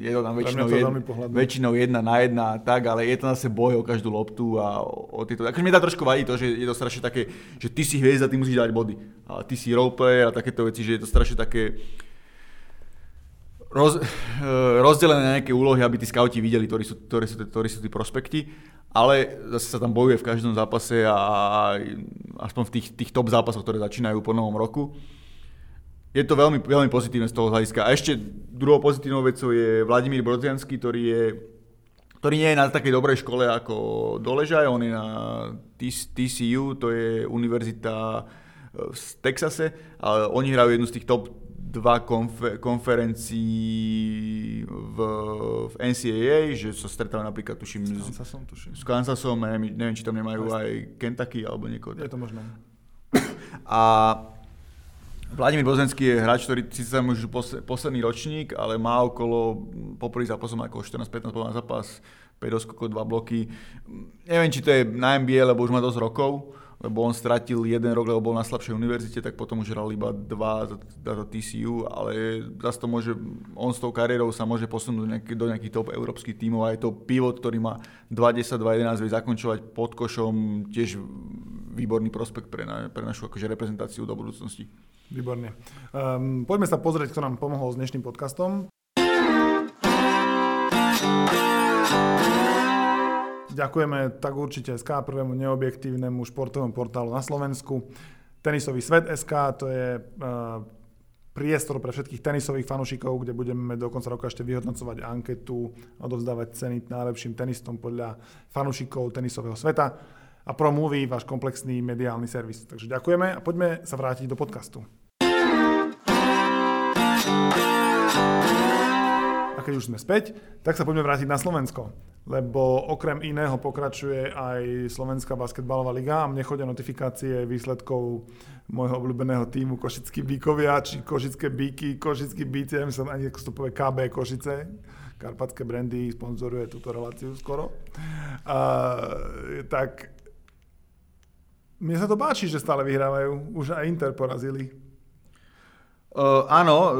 je to tam väčšinou, to jed, väčšinou jedna na jedna a tak, ale je to zase boj o každú loptu a o, o tieto. Akože mi dá trošku vadí to, že je to strašne také, že ty si hviezda, ty musíš dať body. A ty si roleplayer a takéto veci, že je to strašne také, roz, eh, rozdelené na nejaké úlohy, aby tí scouti videli, ktorí sú, ktorí sú, ktorí sú tí prospekti, ale zase sa tam bojuje v každom zápase a, aspoň v tých, tých top zápasoch, ktoré začínajú po novom roku. Je to veľmi, veľmi pozitívne z toho hľadiska. A ešte druhou pozitívnou vecou je Vladimír Brodzianský, ktorý je ktorý nie je na takej dobrej škole ako Doležaj, on je na TCU, to je univerzita v Texase, ale oni hrajú jednu z tých top dva konfer- konferencií v, v NCAA, že sa stretávajú napríklad, tuším, s Kansasom, tuším. S Kansasom, neviem, neviem, či tam nemajú aj Kentucky alebo niekoho. Je to možné. A Vladimír Bozenský je hráč, ktorý síce tam už posledný ročník, ale má okolo, popri zápasom ako 14-15 na zápas, 5 doskokov, 2 bloky. Neviem, či to je na NBA, lebo už má dosť rokov, lebo on stratil jeden rok, lebo bol na slabšej univerzite, tak potom už hral iba dva za, za TCU, ale zase to môže, on s tou kariérou sa môže posunúť do, nejaký, do nejakých top európskych tímov a je to pivot, ktorý má 20, 2-11, vie zakončovať pod košom, tiež výborný prospekt pre, na, pre našu akože reprezentáciu do budúcnosti. Výborne. Um, poďme sa pozrieť, kto nám pomohol s dnešným podcastom. Ďakujeme tak určite SK, prvému neobjektívnemu športovému portálu na Slovensku. Tenisový svet SK, to je uh, priestor pre všetkých tenisových fanúšikov, kde budeme do konca roka ešte vyhodnocovať anketu odovzdávať ceny najlepším tenistom podľa fanúšikov tenisového sveta. A ProMovie, váš komplexný mediálny servis. Takže ďakujeme a poďme sa vrátiť do podcastu. Keď už sme späť, tak sa poďme vrátiť na Slovensko lebo okrem iného pokračuje aj Slovenská basketbalová liga a mne chodia notifikácie výsledkov môjho obľúbeného týmu Košický Bíkovia, či Košické Bíky, Košický Bíci, ja myslím ani to povie KB Košice, Karpatské brandy sponzoruje túto reláciu skoro. A, tak mne sa to páči, že stále vyhrávajú. Už aj Inter porazili. Uh, áno,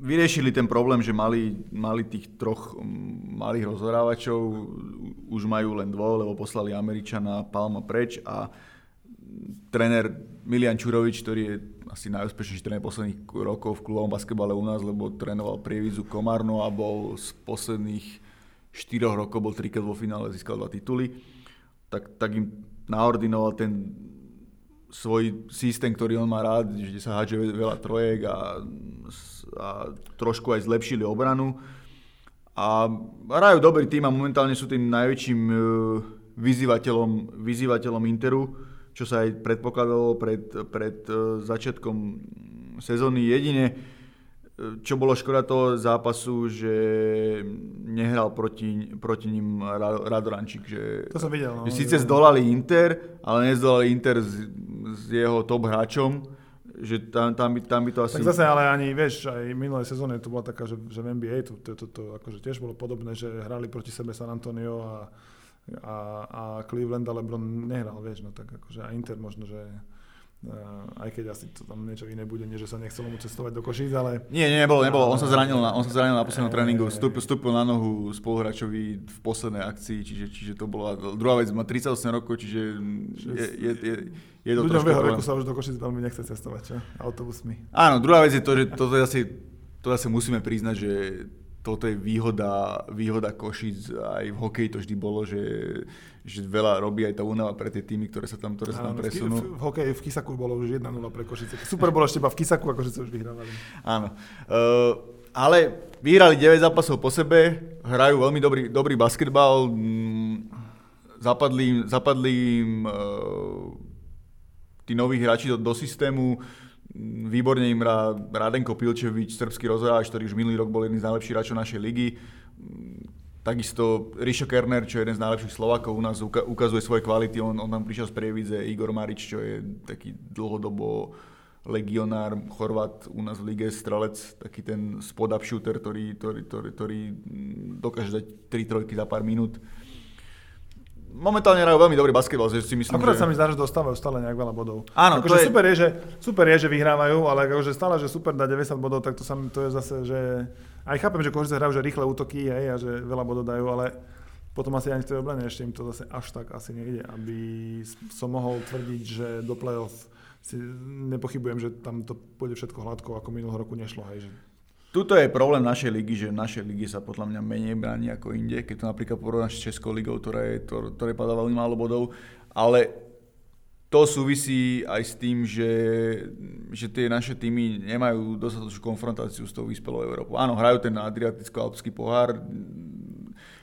vyriešili ten problém, že mali, mali tých troch malých rozhorávačov, už majú len dvoch, lebo poslali Američana Palma preč a tréner Milian Čurovič, ktorý je asi najúspešnejší tréner posledných rokov v klubovom basketbale u nás, lebo trénoval Prievizu Komárno a bol z posledných 4 rokov bol trikrát vo finále, získal dva tituly tak, tak im naordinoval ten svoj systém, ktorý on má rád, kde sa hádže veľa trojek a, a trošku aj zlepšili obranu. A hrajú dobrý tým a momentálne sú tým najväčším e, vyzývateľom, vyzývateľom Interu, čo sa aj predpokladalo pred, pred e, začiatkom sezóny. Jedine, čo bolo škoda toho zápasu, že nehral proti, proti ním Radorančík. Že, to som videl. No, že síce zdolali Inter, ale nezdolali Inter s, s jeho top hráčom že tam, tam, by, tam by to asi... Tak zase ale ani, vieš, aj minulé sezóne to bola taká, že, že v NBA to, to, to, to akože tiež bolo podobné, že hrali proti sebe San Antonio a, a, a Cleveland a LeBron nehral, vieš, no tak akože a Inter možno, že aj keď asi to tam niečo iné bude, nie že sa nechcelo mu cestovať do Košíc, ale... Nie, nie, nebolo, nebolo. On sa zranil na, on sa zranil na poslednom tréningu, vstúpil, na nohu spoluhráčovi v poslednej akcii, čiže, čiže to bola druhá vec, má 38 rokov, čiže je, je, je, je to v jeho veku sa už do Košíc veľmi nechce cestovať, čo? Autobusmi. Áno, druhá vec je to, že toto asi, to asi musíme priznať, že toto je výhoda, výhoda Košic, aj v hokeji to vždy bolo, že, že veľa robí aj tá únava pre tie týmy, ktoré sa tam, ktoré sa tam presunú. V, v hokeji v Kisaku bolo už 1-0 pre Košice. Super bolo ešte iba v Kisaku, akože sa už vyhrávali. Áno. Uh, ale vyhrali 9 zápasov po sebe, hrajú veľmi dobrý, dobrý basketbal, mm, zapadli, zapadli im uh, tí noví hráči do, do systému, Výborne im hrá Radenko Pilčevič, srbský rozhráč, ktorý už minulý rok bol jedný z najlepších hráčov našej ligy. Takisto Rišo Kerner, čo je jeden z najlepších Slovakov u nás, ukazuje svoje kvality. On, on tam prišiel z Prievidze, Igor Marič, čo je taký dlhodobo legionár, Chorvat u nás v lige, strelec, taký ten spod-up shooter, ktorý, ktorý, ktorý, ktorý dokáže dať 3 trojky za pár minút momentálne hrajú veľmi dobrý basketbal, že si myslím, Akurát že... sa mi zdá, že dostávajú stále nejak veľa bodov. Áno, to je... super, je, že, super je, že vyhrávajú, ale akože stále, že super dá 90 bodov, tak to, sa, to je zase, že... Aj chápem, že Košice hrajú, že rýchle útoky, hej, a že veľa bodov dajú, ale potom asi ani v tej obrane ešte im to zase až tak asi nejde, aby som mohol tvrdiť, že do play-off si nepochybujem, že tam to pôjde všetko hladko, ako minulého roku nešlo, hej, že Tuto je problém našej ligy, že naše ligy sa podľa mňa menej bráni ako inde, keď to napríklad porovnáš s Českou ligou, ktorá je, ktoré padá veľmi málo bodov, ale to súvisí aj s tým, že, že tie naše týmy nemajú dostatočnú konfrontáciu s tou vyspelou Európou. Áno, hrajú ten Adriaticko-Alpský pohár,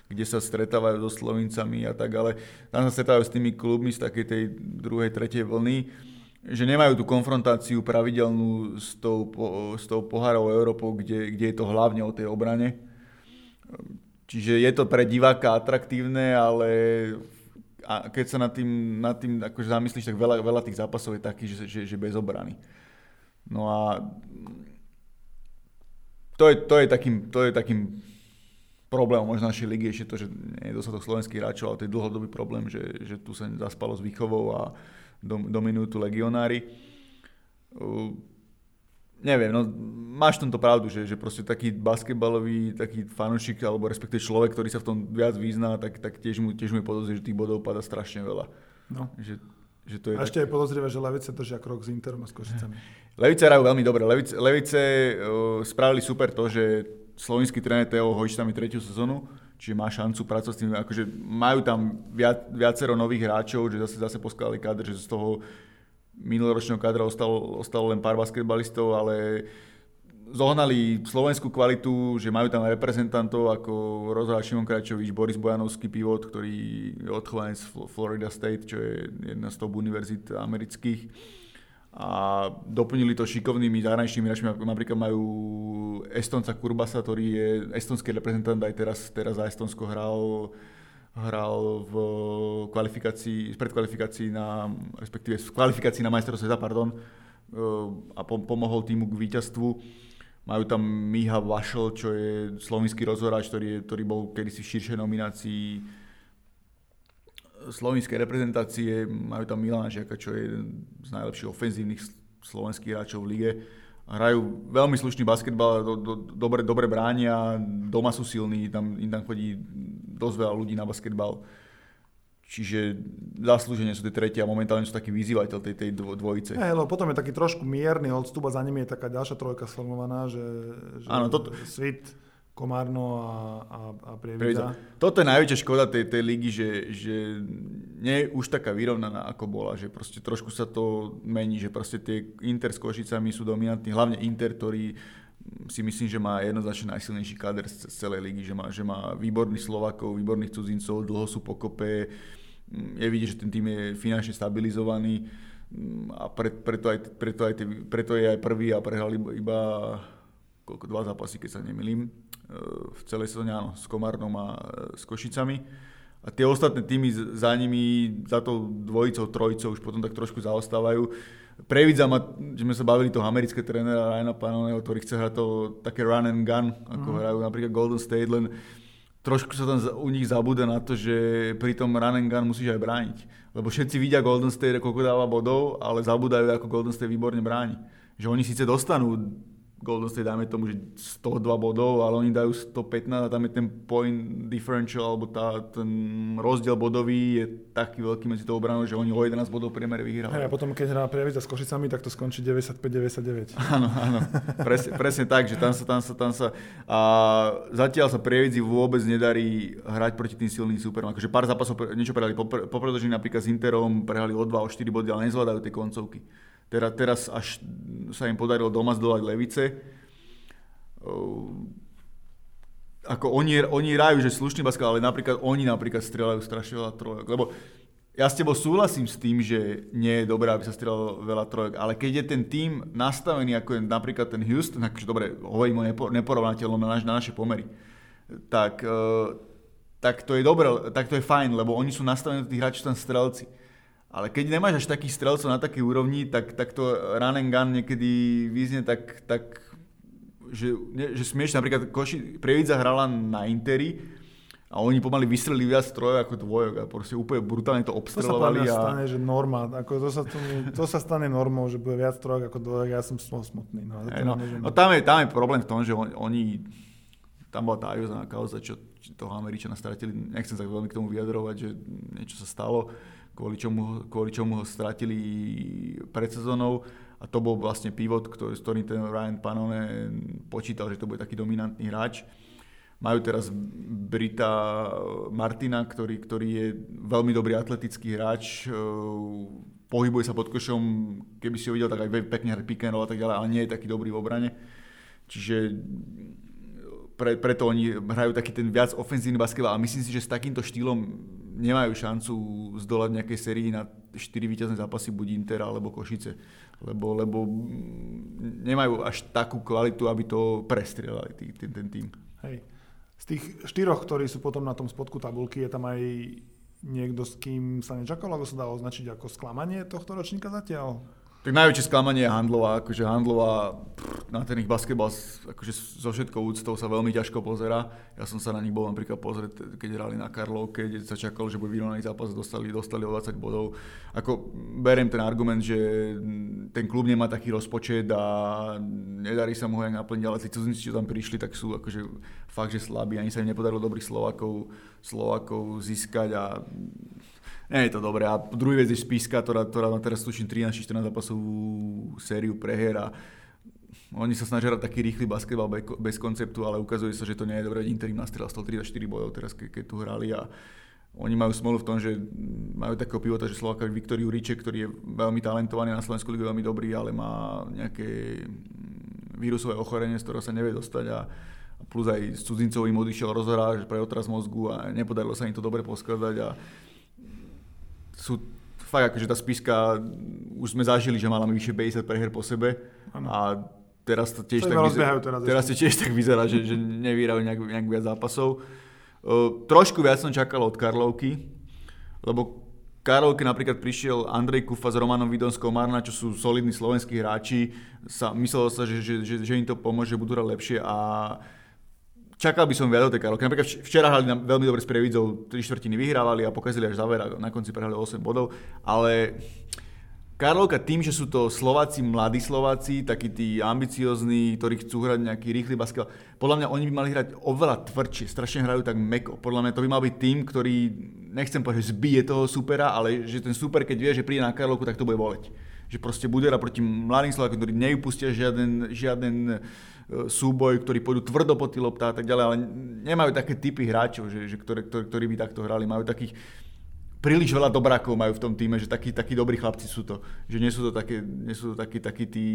kde sa stretávajú so Slovincami a tak, ale tam sa stretávajú s tými klubmi z takej tej druhej, tretej vlny že nemajú tú konfrontáciu pravidelnú s tou, s tou pohárou Európou, kde, kde je to hlavne o tej obrane. Čiže je to pre diváka atraktívne, ale a keď sa nad tým, nad tým akože zamyslíš, tak veľa, veľa tých zápasov je takých, že, že, že bez obrany. No a to je, to je, takým, to je takým problémom možno našej ligy ešte to, že nie je dostatok slovenských hráčov, ale to je dlhodobý problém, že, že tu sa zaspalo s výchovou a, dominujú tu legionári. Uh, neviem, no máš tomto pravdu, že, že proste taký basketbalový taký fanúšik, alebo respektíve človek, ktorý sa v tom viac vyzná, tak, tak tiež mu, tiež mu je podozrie, že tých bodov pada strašne veľa. No. Že, že to je a ešte tak... je podozrivé, že Levice držia krok s Interom a s Košicami. Levice hrajú veľmi dobre. Levice, Levice uh, spravili super to, že slovenský tréner Teo Hojč tam je tretiu sezónu, čiže má šancu pracovať s tým, akože majú tam viac, viacero nových hráčov, že zase, zase poskladali kadr, že z toho minuloročného kadra ostalo, ostalo len pár basketbalistov, ale zohnali slovenskú kvalitu, že majú tam reprezentantov ako Rozhľad Šimon Krajčovič, Boris Bojanovský pivot, ktorý je odchovanec Florida State, čo je jedna z top univerzít amerických a doplnili to šikovnými zahraničnými hráčmi, napríklad majú Estonca Kurbasa, ktorý je estonský reprezentant, aj teraz, teraz za Estonsko hral, hral v kvalifikácii, predkvalifikácii na, respektíve v kvalifikácii na majstrovstve sveta, pardon, a pomohol týmu k víťazstvu. Majú tam Miha Vašel, čo je slovenský rozhoráč, ktorý, je, ktorý bol kedysi v širšej nominácii slovenskej reprezentácie, majú tam Milana Žiaka, čo je jeden z najlepších ofenzívnych slovenských hráčov v lige. Hrajú veľmi slušný basketbal, do, do, dobre, dobre bránia, doma sú silní, tam, im tam chodí dosť veľa ľudí na basketbal. Čiže zaslúžene sú tie tretie a momentálne sú taký vyzývateľ tej, tej dvojice. Hey, lebo potom je taký trošku mierny odstup a za nimi je taká ďalšia trojka sformovaná, že, že Áno, toto... Svit, Komárno a, a, a Prievidza. Toto je najväčšia škoda tej, tej ligy, že, že nie je už taká vyrovnaná, ako bola, že proste trošku sa to mení, že proste tie Inter s Košicami sú dominantní, hlavne Inter, ktorý si myslím, že má jednoznačne najsilnejší kader z celej ligy, že má, že má výborných Slovakov, výborných cudzincov, dlho sú pokope, je vidieť, že ten tým je finančne stabilizovaný a pre, preto, aj, preto, aj, preto je aj prvý a prehrali iba, iba koľko, dva zápasy, keď sa nemilím, v celej sezóne, áno, s Komárnom a e, s Košicami. A tie ostatné týmy za nimi, za tou dvojicou, trojicou už potom tak trošku zaostávajú. Previdza ma, že sme sa bavili toho amerického trénera Ryana Panoneho, ktorý chce hrať to také run and gun, ako mm. hrajú napríklad Golden State, len trošku sa tam u nich zabúda na to, že pri tom run and gun musíš aj brániť. Lebo všetci vidia Golden State, koľko dáva bodov, ale zabúdajú, ako Golden State výborne bráni. Že oni síce dostanú Golden State dáme tomu, že 102 bodov, ale oni dajú 115 a tam je ten point differential, alebo tá, ten rozdiel bodový je taký veľký medzi tou obranou, že oni o 11 bodov priemere vyhrali. Hey, a potom keď hrá Prievidza s Košicami, tak to skončí 95-99. Áno, áno, presne, presne tak, že tam sa, tam sa, tam sa a zatiaľ sa Prievidzi vôbec nedarí hrať proti tým silným superom. Akože pár zápasov niečo prehrali, popredlžení napríklad s Interom, prehrali o 2, o 4 body, ale nezvládajú tie koncovky. Teraz, teraz až sa im podarilo doma zdolať Levice. Ako oni, oni rajú, že slušný basket, ale napríklad oni napríklad strieľajú strašne veľa trojok. Lebo ja s tebou súhlasím s tým, že nie je dobré, aby sa strieľalo veľa trojok, ale keď je ten tým nastavený, ako je napríklad ten Houston, akože dobre, hovorím o neporovnateľnom na, na naše pomery, tak, tak to je dobré, tak to je fajn, lebo oni sú nastavení tí hráči, tam strelci. Ale keď nemáš až takých strelcov na takej úrovni, tak, tak to run and gun niekedy vyznie tak, tak že, ne, že smieš, napríklad Koši, Prievidza hrala na Interi a oni pomaly vystrelili viac strojov ako dvojok a proste úplne brutálne to obstrelovali. To sa a... stane, že norma, ako to, sa, to, to sa stane normou, že bude viac trojok ako dvojok, ja som smutný. No, hey, no, no tam, je, tam je problém v tom, že on, oni, tam bola tá ajozná kauza, čo toho Američana stratili, nechcem sa veľmi k tomu vyjadrovať, že niečo sa stalo kvôli čomu, kvôli čomu ho stratili pred sezónou a to bol vlastne pivot, ktorý, s ktorým ten Ryan Panone počítal, že to bude taký dominantný hráč. Majú teraz Brita Martina, ktorý, ktorý je veľmi dobrý atletický hráč, pohybuje sa pod košom, keby si ho videl, tak aj pekne hrať pick a tak ďalej, ale nie je taký dobrý v obrane. Čiže pre, preto oni hrajú taký ten viac ofenzívny basketbal, ale myslím si, že s takýmto štýlom nemajú šancu zdolať nejakej sérii na 4 víťazné zápasy buď Inter alebo Košice. Lebo, lebo nemajú až takú kvalitu, aby to prestrelali tý, ten, ten tým. Hej. Z tých štyroch, ktorí sú potom na tom spodku tabulky, je tam aj niekto, s kým sa nečakalo, ako sa dá označiť ako sklamanie tohto ročníka zatiaľ? Tak najväčšie sklamanie je Handlová, akože Handlová na ten ich basketbal akože so všetkou úctou sa veľmi ťažko pozera. Ja som sa na nich bol napríklad pozrieť, keď hrali na Karlovke, kde sa čakalo, že bude vyrovnaný zápas, dostali, dostali o 20 bodov. Ako beriem ten argument, že ten klub nemá taký rozpočet a nedarí sa mu ho naplniť, ale tí cudzinci, čo tam prišli, tak sú akože fakt, že slabí. Ani sa im nepodarilo dobrých Slovakov, Slovakov získať a nie je to dobré. A druhý vec je Spiska, ktorá, ktorá má teraz tuším 13-14 zápasovú sériu prehier a oni sa snažia hrať taký rýchly basketbal bez konceptu, ale ukazuje sa, že to nie je dobré. Inter im nastrelal 134 bodov teraz, ke, keď tu hrali a oni majú smolu v tom, že majú takého pivota, že Slováka Viktoriu Riče, ktorý je veľmi talentovaný na Slovensku ligu, veľmi dobrý, ale má nejaké vírusové ochorenie, z ktorého sa nevie dostať a plus aj s cudzincov im odišiel rozhráč pre otraz mozgu a nepodarilo sa im to dobre poskladať a sú fakt akože tá spiska, už sme zažili, že mala vyše 50 preher po sebe ano. a teraz to tiež, to tak, vyzerá, teraz, teraz to tiež tak vyzerá, že, že nevyhrajú nejak, nejak viac zápasov. Uh, trošku viac som čakal od Karlovky, lebo Karlovke napríklad prišiel Andrej Kufa s Romanom Vidonskou Marna, čo sú solidní slovenskí hráči. Sa, myslelo sa, že, že, že, že im to pomôže, budú hrať lepšie a čakal by som viac od tej Karolky. Napríklad včera hrali na veľmi dobre s Prievidzou, 3 štvrtiny vyhrávali a pokazili až záver a na konci prehrali 8 bodov, ale Karlovka tým, že sú to Slováci, mladí Slováci, takí tí ambiciozní, ktorí chcú hrať nejaký rýchly basketbal, podľa mňa oni by mali hrať oveľa tvrdšie, strašne hrajú tak meko. Podľa mňa to by mal byť tým, ktorý, nechcem povedať, že zbije toho supera, ale že ten super, keď vie, že príde na Karlovku, tak to bude voleť. Že proste bude proti mladým Slovákom, ktorí neupustia žiaden, žiaden súboj, ktorí pôjdu tvrdo po tý loptá a tak ďalej, ale nemajú také typy hráčov, že, že ktoré, ktoré, ktorí by takto hrali. Majú takých príliš veľa dobrákov majú v tom týme, že takí, takí dobrí chlapci sú to. Že nie sú to také, nie sú to takí, takí tí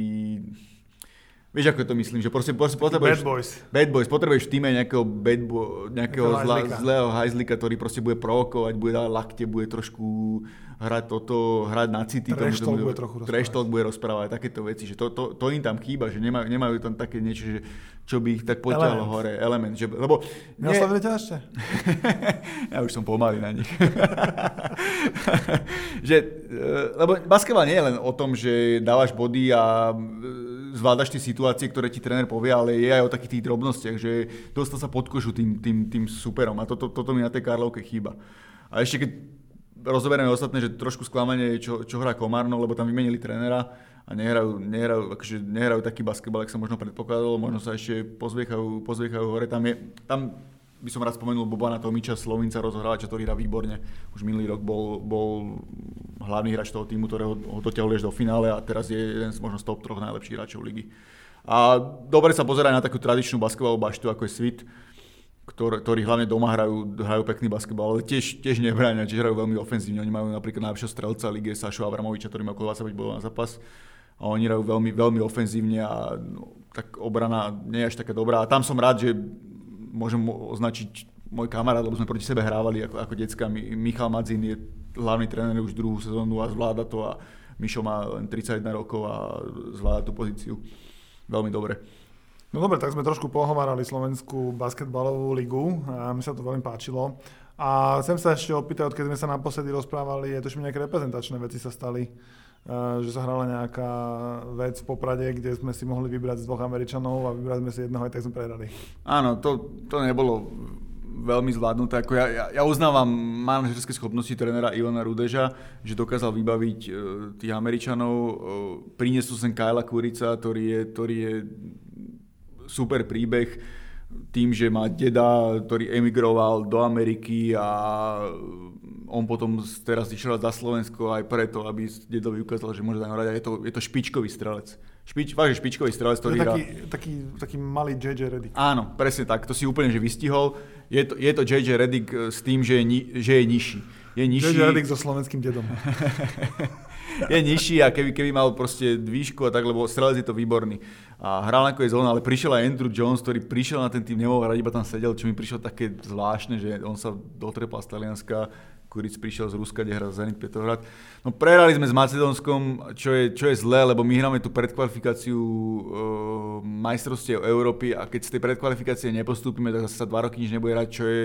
Vieš, ako to myslím, že proste, proste potrebuješ... Bad boys. Bad boys. Potrebuješ v týme nejakého, bad bo, nejakého zla, hajzlika. zlého hajzlika, ktorý proste bude provokovať, bude dávať lakte, bude trošku hrať toto, hrať na city. Trash tomu, talk bude trochu rozprávať. bude rozprávať, takéto veci. Že to, to, to, im tam chýba, že nemajú, nemajú tam také niečo, že, čo by ich tak potiahlo hore. Element. Že, lebo nie, Neoslovili ťa ešte? ja už som pomalý na nich. že, e, lebo basketbal nie je len o tom, že dávaš body a zvládaš tie situácie, ktoré ti tréner povie, ale je aj o takých tých drobnostiach, že dostal sa pod kožu tým, tým, tým superom a toto, toto mi na tej Karlovke chýba. A ešte keď rozoberieme ostatné, že trošku sklamanie je, čo, čo hrá Komárno, lebo tam vymenili trénera a nehrajú, nehrajú, akože nehrajú taký basketbal, ako sa možno predpokladalo, možno sa ešte pozviechajú, pozviechajú hore. Tam, je, tam by som raz spomenul Bobana Tomiča, Slovinca rozhrávača, ktorý hrá výborne. Už minulý rok bol, bol hlavný hráč toho týmu, ktorého ho dotiahol až do finále a teraz je jeden z možno top troch najlepších hráčov ligy. A dobre sa pozerá na takú tradičnú basketbalovú baštu, ako je Svit, ktor, ktorí hlavne doma hrajú, hrajú pekný basketbal, ale tiež, tiež nebráňa, tiež hrajú veľmi ofenzívne. Oni majú napríklad najlepšieho strelca ligy Sašu Abramoviča, ktorý má okolo 25 bodov na zápas. A oni hrajú veľmi, veľmi ofenzívne a no, tak obrana nie je až taká dobrá. A tam som rád, že môžem označiť môj kamarát, lebo sme proti sebe hrávali ako, ako decka. Mi- Michal Madzin je hlavný tréner už druhú sezónu a zvláda to a Mišo má len 31 rokov a zvláda tú pozíciu veľmi dobre. No dobre, tak sme trošku pohovárali Slovenskú basketbalovú ligu a mi sa to veľmi páčilo. A chcem sa ešte opýtať, keď sme sa naposledy rozprávali, je to nejaké reprezentačné veci sa stali, že sa hrala nejaká vec v Poprade, kde sme si mohli vybrať z dvoch Američanov a vybrali sme si jedného, aj tak sme prehrali. Áno, to, to nebolo veľmi zvládnuté. Ako ja, ja, ja uznávam manažerské schopnosti trénera Ivana Rudeža, že dokázal vybaviť e, tých Američanov. E, priniesol sem Kyla Kurica, ktorý je, ktorý je super príbeh tým, že má deda, ktorý emigroval do Ameriky a on potom teraz išiel za Slovensko aj preto, aby dedovi ukázal, že môže zahrať. A je to, je to špičkový strelec. Špič, vážne špičkový strelec, To ktorý taký, taký, taký malý JJ Reddick. Áno, presne tak, to si úplne že vystihol. Je to, je to JJ Redick eh, s tým, že je, ni, že je nižší. Je nižší, JJ Reddick so slovenským dedom. je nižší a keby, keby mal proste výšku a tak, lebo strelec je to výborný. A hral nakoniec on, ale prišiel aj Andrew Jones, ktorý prišiel na ten tým, nemohol hrať, iba tam sedel, čo mi prišlo také zvláštne, že on sa dotrepal z Talianska, Kuric prišiel z Ruska, kde hral Zenit Petrohrad. No prehrali sme s Macedónskom, čo je, čo je zlé, lebo my hráme tú predkvalifikáciu e, majstrovstiev Európy a keď z tej predkvalifikácie nepostúpime, tak sa dva roky nič nebude hrať, čo je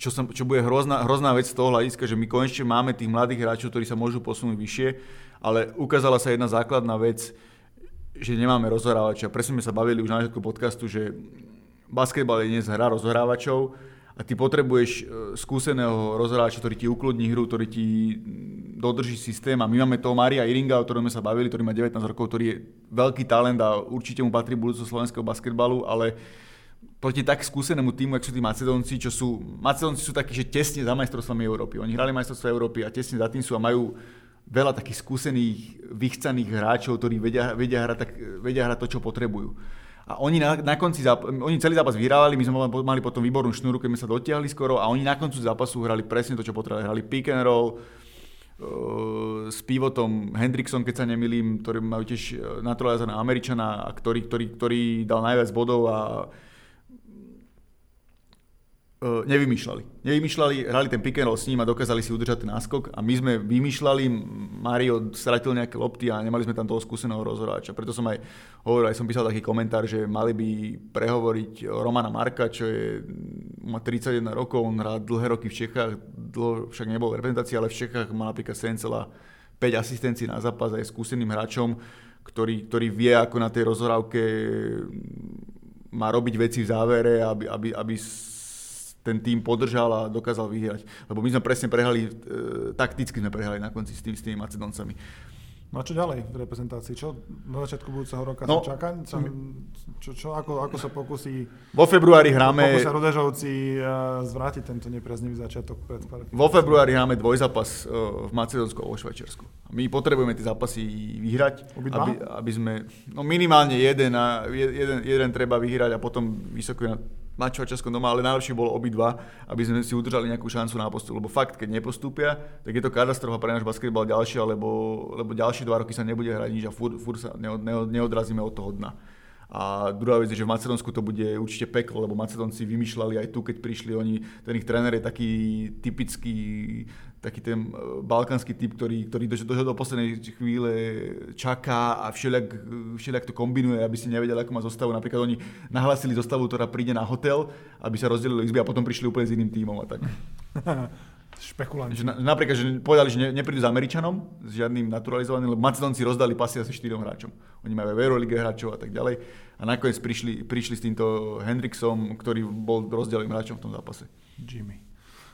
čo, som, čo bude hrozná, hrozná vec z toho hľadiska, že my konečne máme tých mladých hráčov, ktorí sa môžu posunúť vyššie, ale ukázala sa jedna základná vec, že nemáme rozhrávača. Presne sme sa bavili už na začiatku podcastu, že basketbal je dnes hra rozhrávačov a ty potrebuješ e, skúseného rozhrávača, ktorý ti ukludní hru, ktorý ti mm, dodrží systém a my máme toho Maria Iringa, o ktorom sme sa bavili, ktorý má 19 rokov, ktorý je veľký talent a určite mu patrí budúcnosť slovenského basketbalu, ale proti tak skúsenému týmu, ako sú tí Macedónci, čo sú, Macedónci sú takí, že tesne za majstrovstvami Európy. Oni hrali majstrovstvá Európy a tesne za tým sú a majú veľa takých skúsených, vychcaných hráčov, ktorí vedia, vedia, hrať, tak, vedia hrať to, čo potrebujú. A oni na, na konci záp- oni celý zápas vyhrávali, my sme mali- potom výbornú šnúru, keď sme sa dotiahli skoro a oni na koncu zápasu hrali presne to, čo potrebovali. Hrali pick and roll, uh, s pivotom Hendrickson, keď sa nemilím, ktorý majú tiež eh, naturalizaného Američana, a ktorý, ktorý, ktorý dal najviac bodov a uh, nevymýšľali. Nevymýšľali, hrali ten pick and roll s ním a dokázali si udržať ten náskok a my sme vymýšľali, Mario stratil nejaké lopty a nemali sme tam toho skúseného rozhoráča. Preto som aj hovoril, aj som písal taký komentár, že mali by prehovoriť Romana Marka, čo je, má 31 rokov, on hrá dlhé roky v Čechách, dlho však nebol v ale v Čechách má napríklad 7,5 asistencií na zápas a je skúseným hráčom, ktorý, ktorý vie, ako na tej rozhrávke má robiť veci v závere, aby, aby, aby ten tým podržal a dokázal vyhrať. Lebo my sme presne prehrali, e, takticky sme prehrali na konci s, tým, s tými Macedoncami. No a čo ďalej v reprezentácii? Čo na začiatku budúceho roka No. sa čaká? Sa, čo, čo, ako, ako sa pokusí Vo februári hráme... pokusia Rudežovci eh, zvrátiť tento nepriaznivý začiatok pred Vo februári hráme dvojzápas e, v Macedónsku a vo Švajčiarsku. My potrebujeme tie zápasy vyhrať, Obidva? aby, aby sme, no minimálne jeden, a je- jeden, jeden treba vyhrať a potom vysoko na, mať Švajčiarsko doma, ale najlepšie bolo obidva, aby sme si udržali nejakú šancu na postup. Lebo fakt, keď nepostúpia, tak je to katastrofa pre náš basketbal ďalšia, lebo, lebo ďalšie dva roky sa nebude hrať nič a furt, furt sa neodrazíme od toho dna. A druhá vec je, že v Macedónsku to bude určite peklo, lebo Macedónci vymýšľali aj tu, keď prišli oni, ten ich tréner je taký typický, taký ten e, balkánsky typ, ktorý, ktorý do, do, do poslednej chvíle čaká a všelijak, všelijak to kombinuje, aby si nevedel, ako má zostavu. Napríklad oni nahlasili zostavu, ktorá príde na hotel, aby sa rozdelili izby a potom prišli úplne s iným tímom a tak. špekulanti. Že na, napríklad, že povedali, že ne, neprídu s Američanom, s žiadnym naturalizovaným, lebo Macedonci rozdali pasy asi štyrom hráčom. Oni majú v Eurolige hráčov a tak ďalej. A nakoniec prišli, prišli s týmto Hendrixom, ktorý bol rozdeleným hráčom v tom zápase. Jimmy.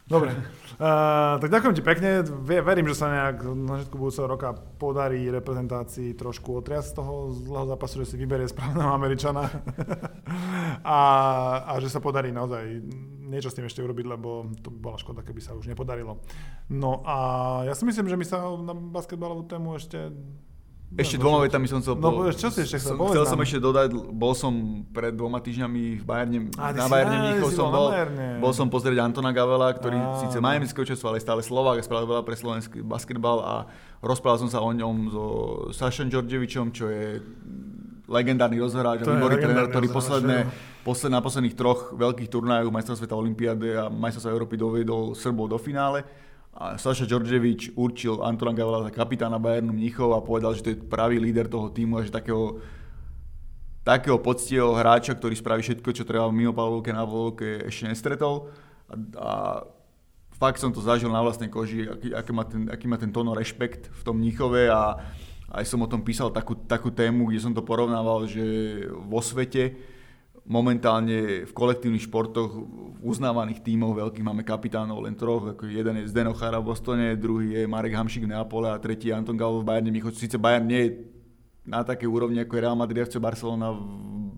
Dobre, uh, tak ďakujem ti pekne. Verím, že sa nejak na začiatku budúceho roka podarí reprezentácii trošku otriasť z toho zlého zápasu, že si vyberie správneho Američana a, a že sa podarí naozaj niečo s tým ešte urobiť, lebo to by bola škoda, keby sa už nepodarilo. No a ja si myslím, že my sa na basketbalovú tému ešte ešte dvoma vetami som chcel... No, po... čo si ešte chcel? som, Chcel som ešte dodať, bol som pred dvoma týždňami v Bayerne, a, na Bayerne Mníchov som bol. Bol som pozrieť Antona Gavela, ktorý a, síce má nemecké očestvo, ale stále Slovák spravil veľa pre slovenský basketbal a rozprával som sa o ňom so Sašom Đorđevičom, čo je legendárny rozhráč a výborný tréner, ktorý posledné, posled, na posledných troch veľkých turnajoch majstra sveta Olympiády a majstra Európy dovedol Srbov do finále a Saša Đorđevič určil Antona Gavela za kapitána Bayernu Mnichov a povedal, že to je pravý líder toho týmu a že takého, takého poctivého hráča, ktorý spraví všetko, čo treba mimo palovke na palovke, ešte nestretol. A, a fakt som to zažil na vlastnej koži, aký, aký, má ten, aký má ten tóno rešpekt v tom Mnichove a aj som o tom písal takú, takú tému, kde som to porovnával, že vo svete momentálne v kolektívnych športoch v uznávaných tímoch veľkých máme kapitánov len troch. Ako jeden je Zdeno Chara v Bostone, druhý je Marek Hamšik v Neapole a tretí je Anton Galo v Bayerne Mníchov. Sice Bayern nie je na také úrovni ako je Real Madrid, FC Barcelona,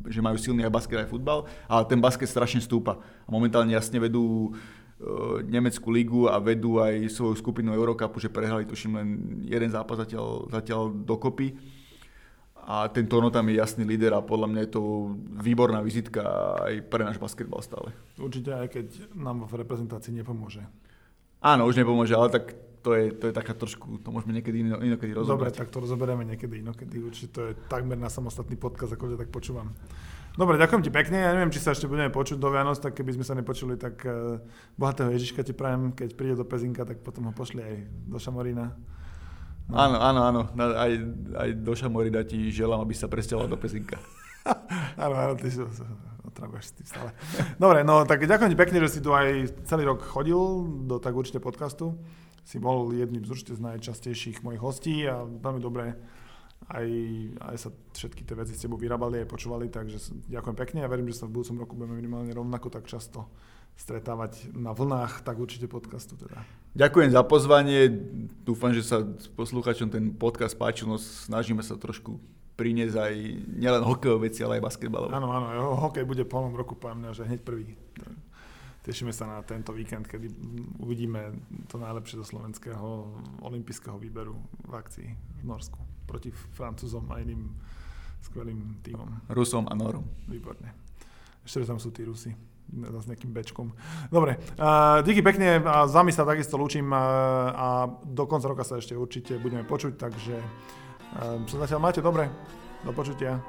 že majú silný aj basket aj futbal, ale ten basket strašne stúpa. A momentálne jasne vedú uh, nemeckú ligu a vedú aj svoju skupinu Eurocupu, že prehrali tuším len jeden zápas zatiaľ, zatiaľ dokopy a ten Tono tam je jasný líder a podľa mňa je to výborná vizitka aj pre náš basketbal stále. Určite aj keď nám v reprezentácii nepomôže. Áno, už nepomôže, ale tak to je, to je taká trošku, to môžeme niekedy ino, inokedy rozobrať. Dobre, tak to rozoberieme niekedy inokedy. Určite to je takmer na samostatný podkaz, ako ťa tak počúvam. Dobre, ďakujem ti pekne. Ja neviem, či sa ešte budeme počuť do Vianoc, tak keby sme sa nepočuli, tak uh, bohatého Ježiška ti prajem. Keď príde do Pezinka, tak potom ho pošli aj do Šamorína. No. Áno, áno, áno. Aj, aj do Šamorida ti želám, aby sa presťahoval do Pezinka. áno, áno, ty si otravuješ s tým stále. Dobre, no tak ďakujem ti pekne, že si tu aj celý rok chodil do tak určite podcastu. Si bol jedným z určite z najčastejších mojich hostí a veľmi dobre aj, aj sa všetky tie veci s tebou vyrábali aj počúvali, takže ďakujem pekne a verím, že sa v budúcom roku budeme minimálne rovnako tak často stretávať na vlnách, tak určite podcastu teda. Ďakujem za pozvanie, dúfam, že sa posluchačom ten podcast páčil, no snažíme sa trošku priniesť aj nielen hokejové veci, ale aj basketbalové. Áno, áno, hokej bude polnom roku, poviem mňa, že hneď prvý. Tešíme sa na tento víkend, kedy uvidíme to najlepšie zo slovenského olympijského výberu v akcii v Norsku proti Francúzom a iným skvelým týmom. Rusom a Norom. Výborne. Ešte, tam sú tí Rusi s nejakým bečkom. Dobre, uh, díky pekne, a my sa takisto lúčim uh, a do konca roka sa ešte určite budeme počuť, takže uh, sa zatiaľ máte dobre, do počutia.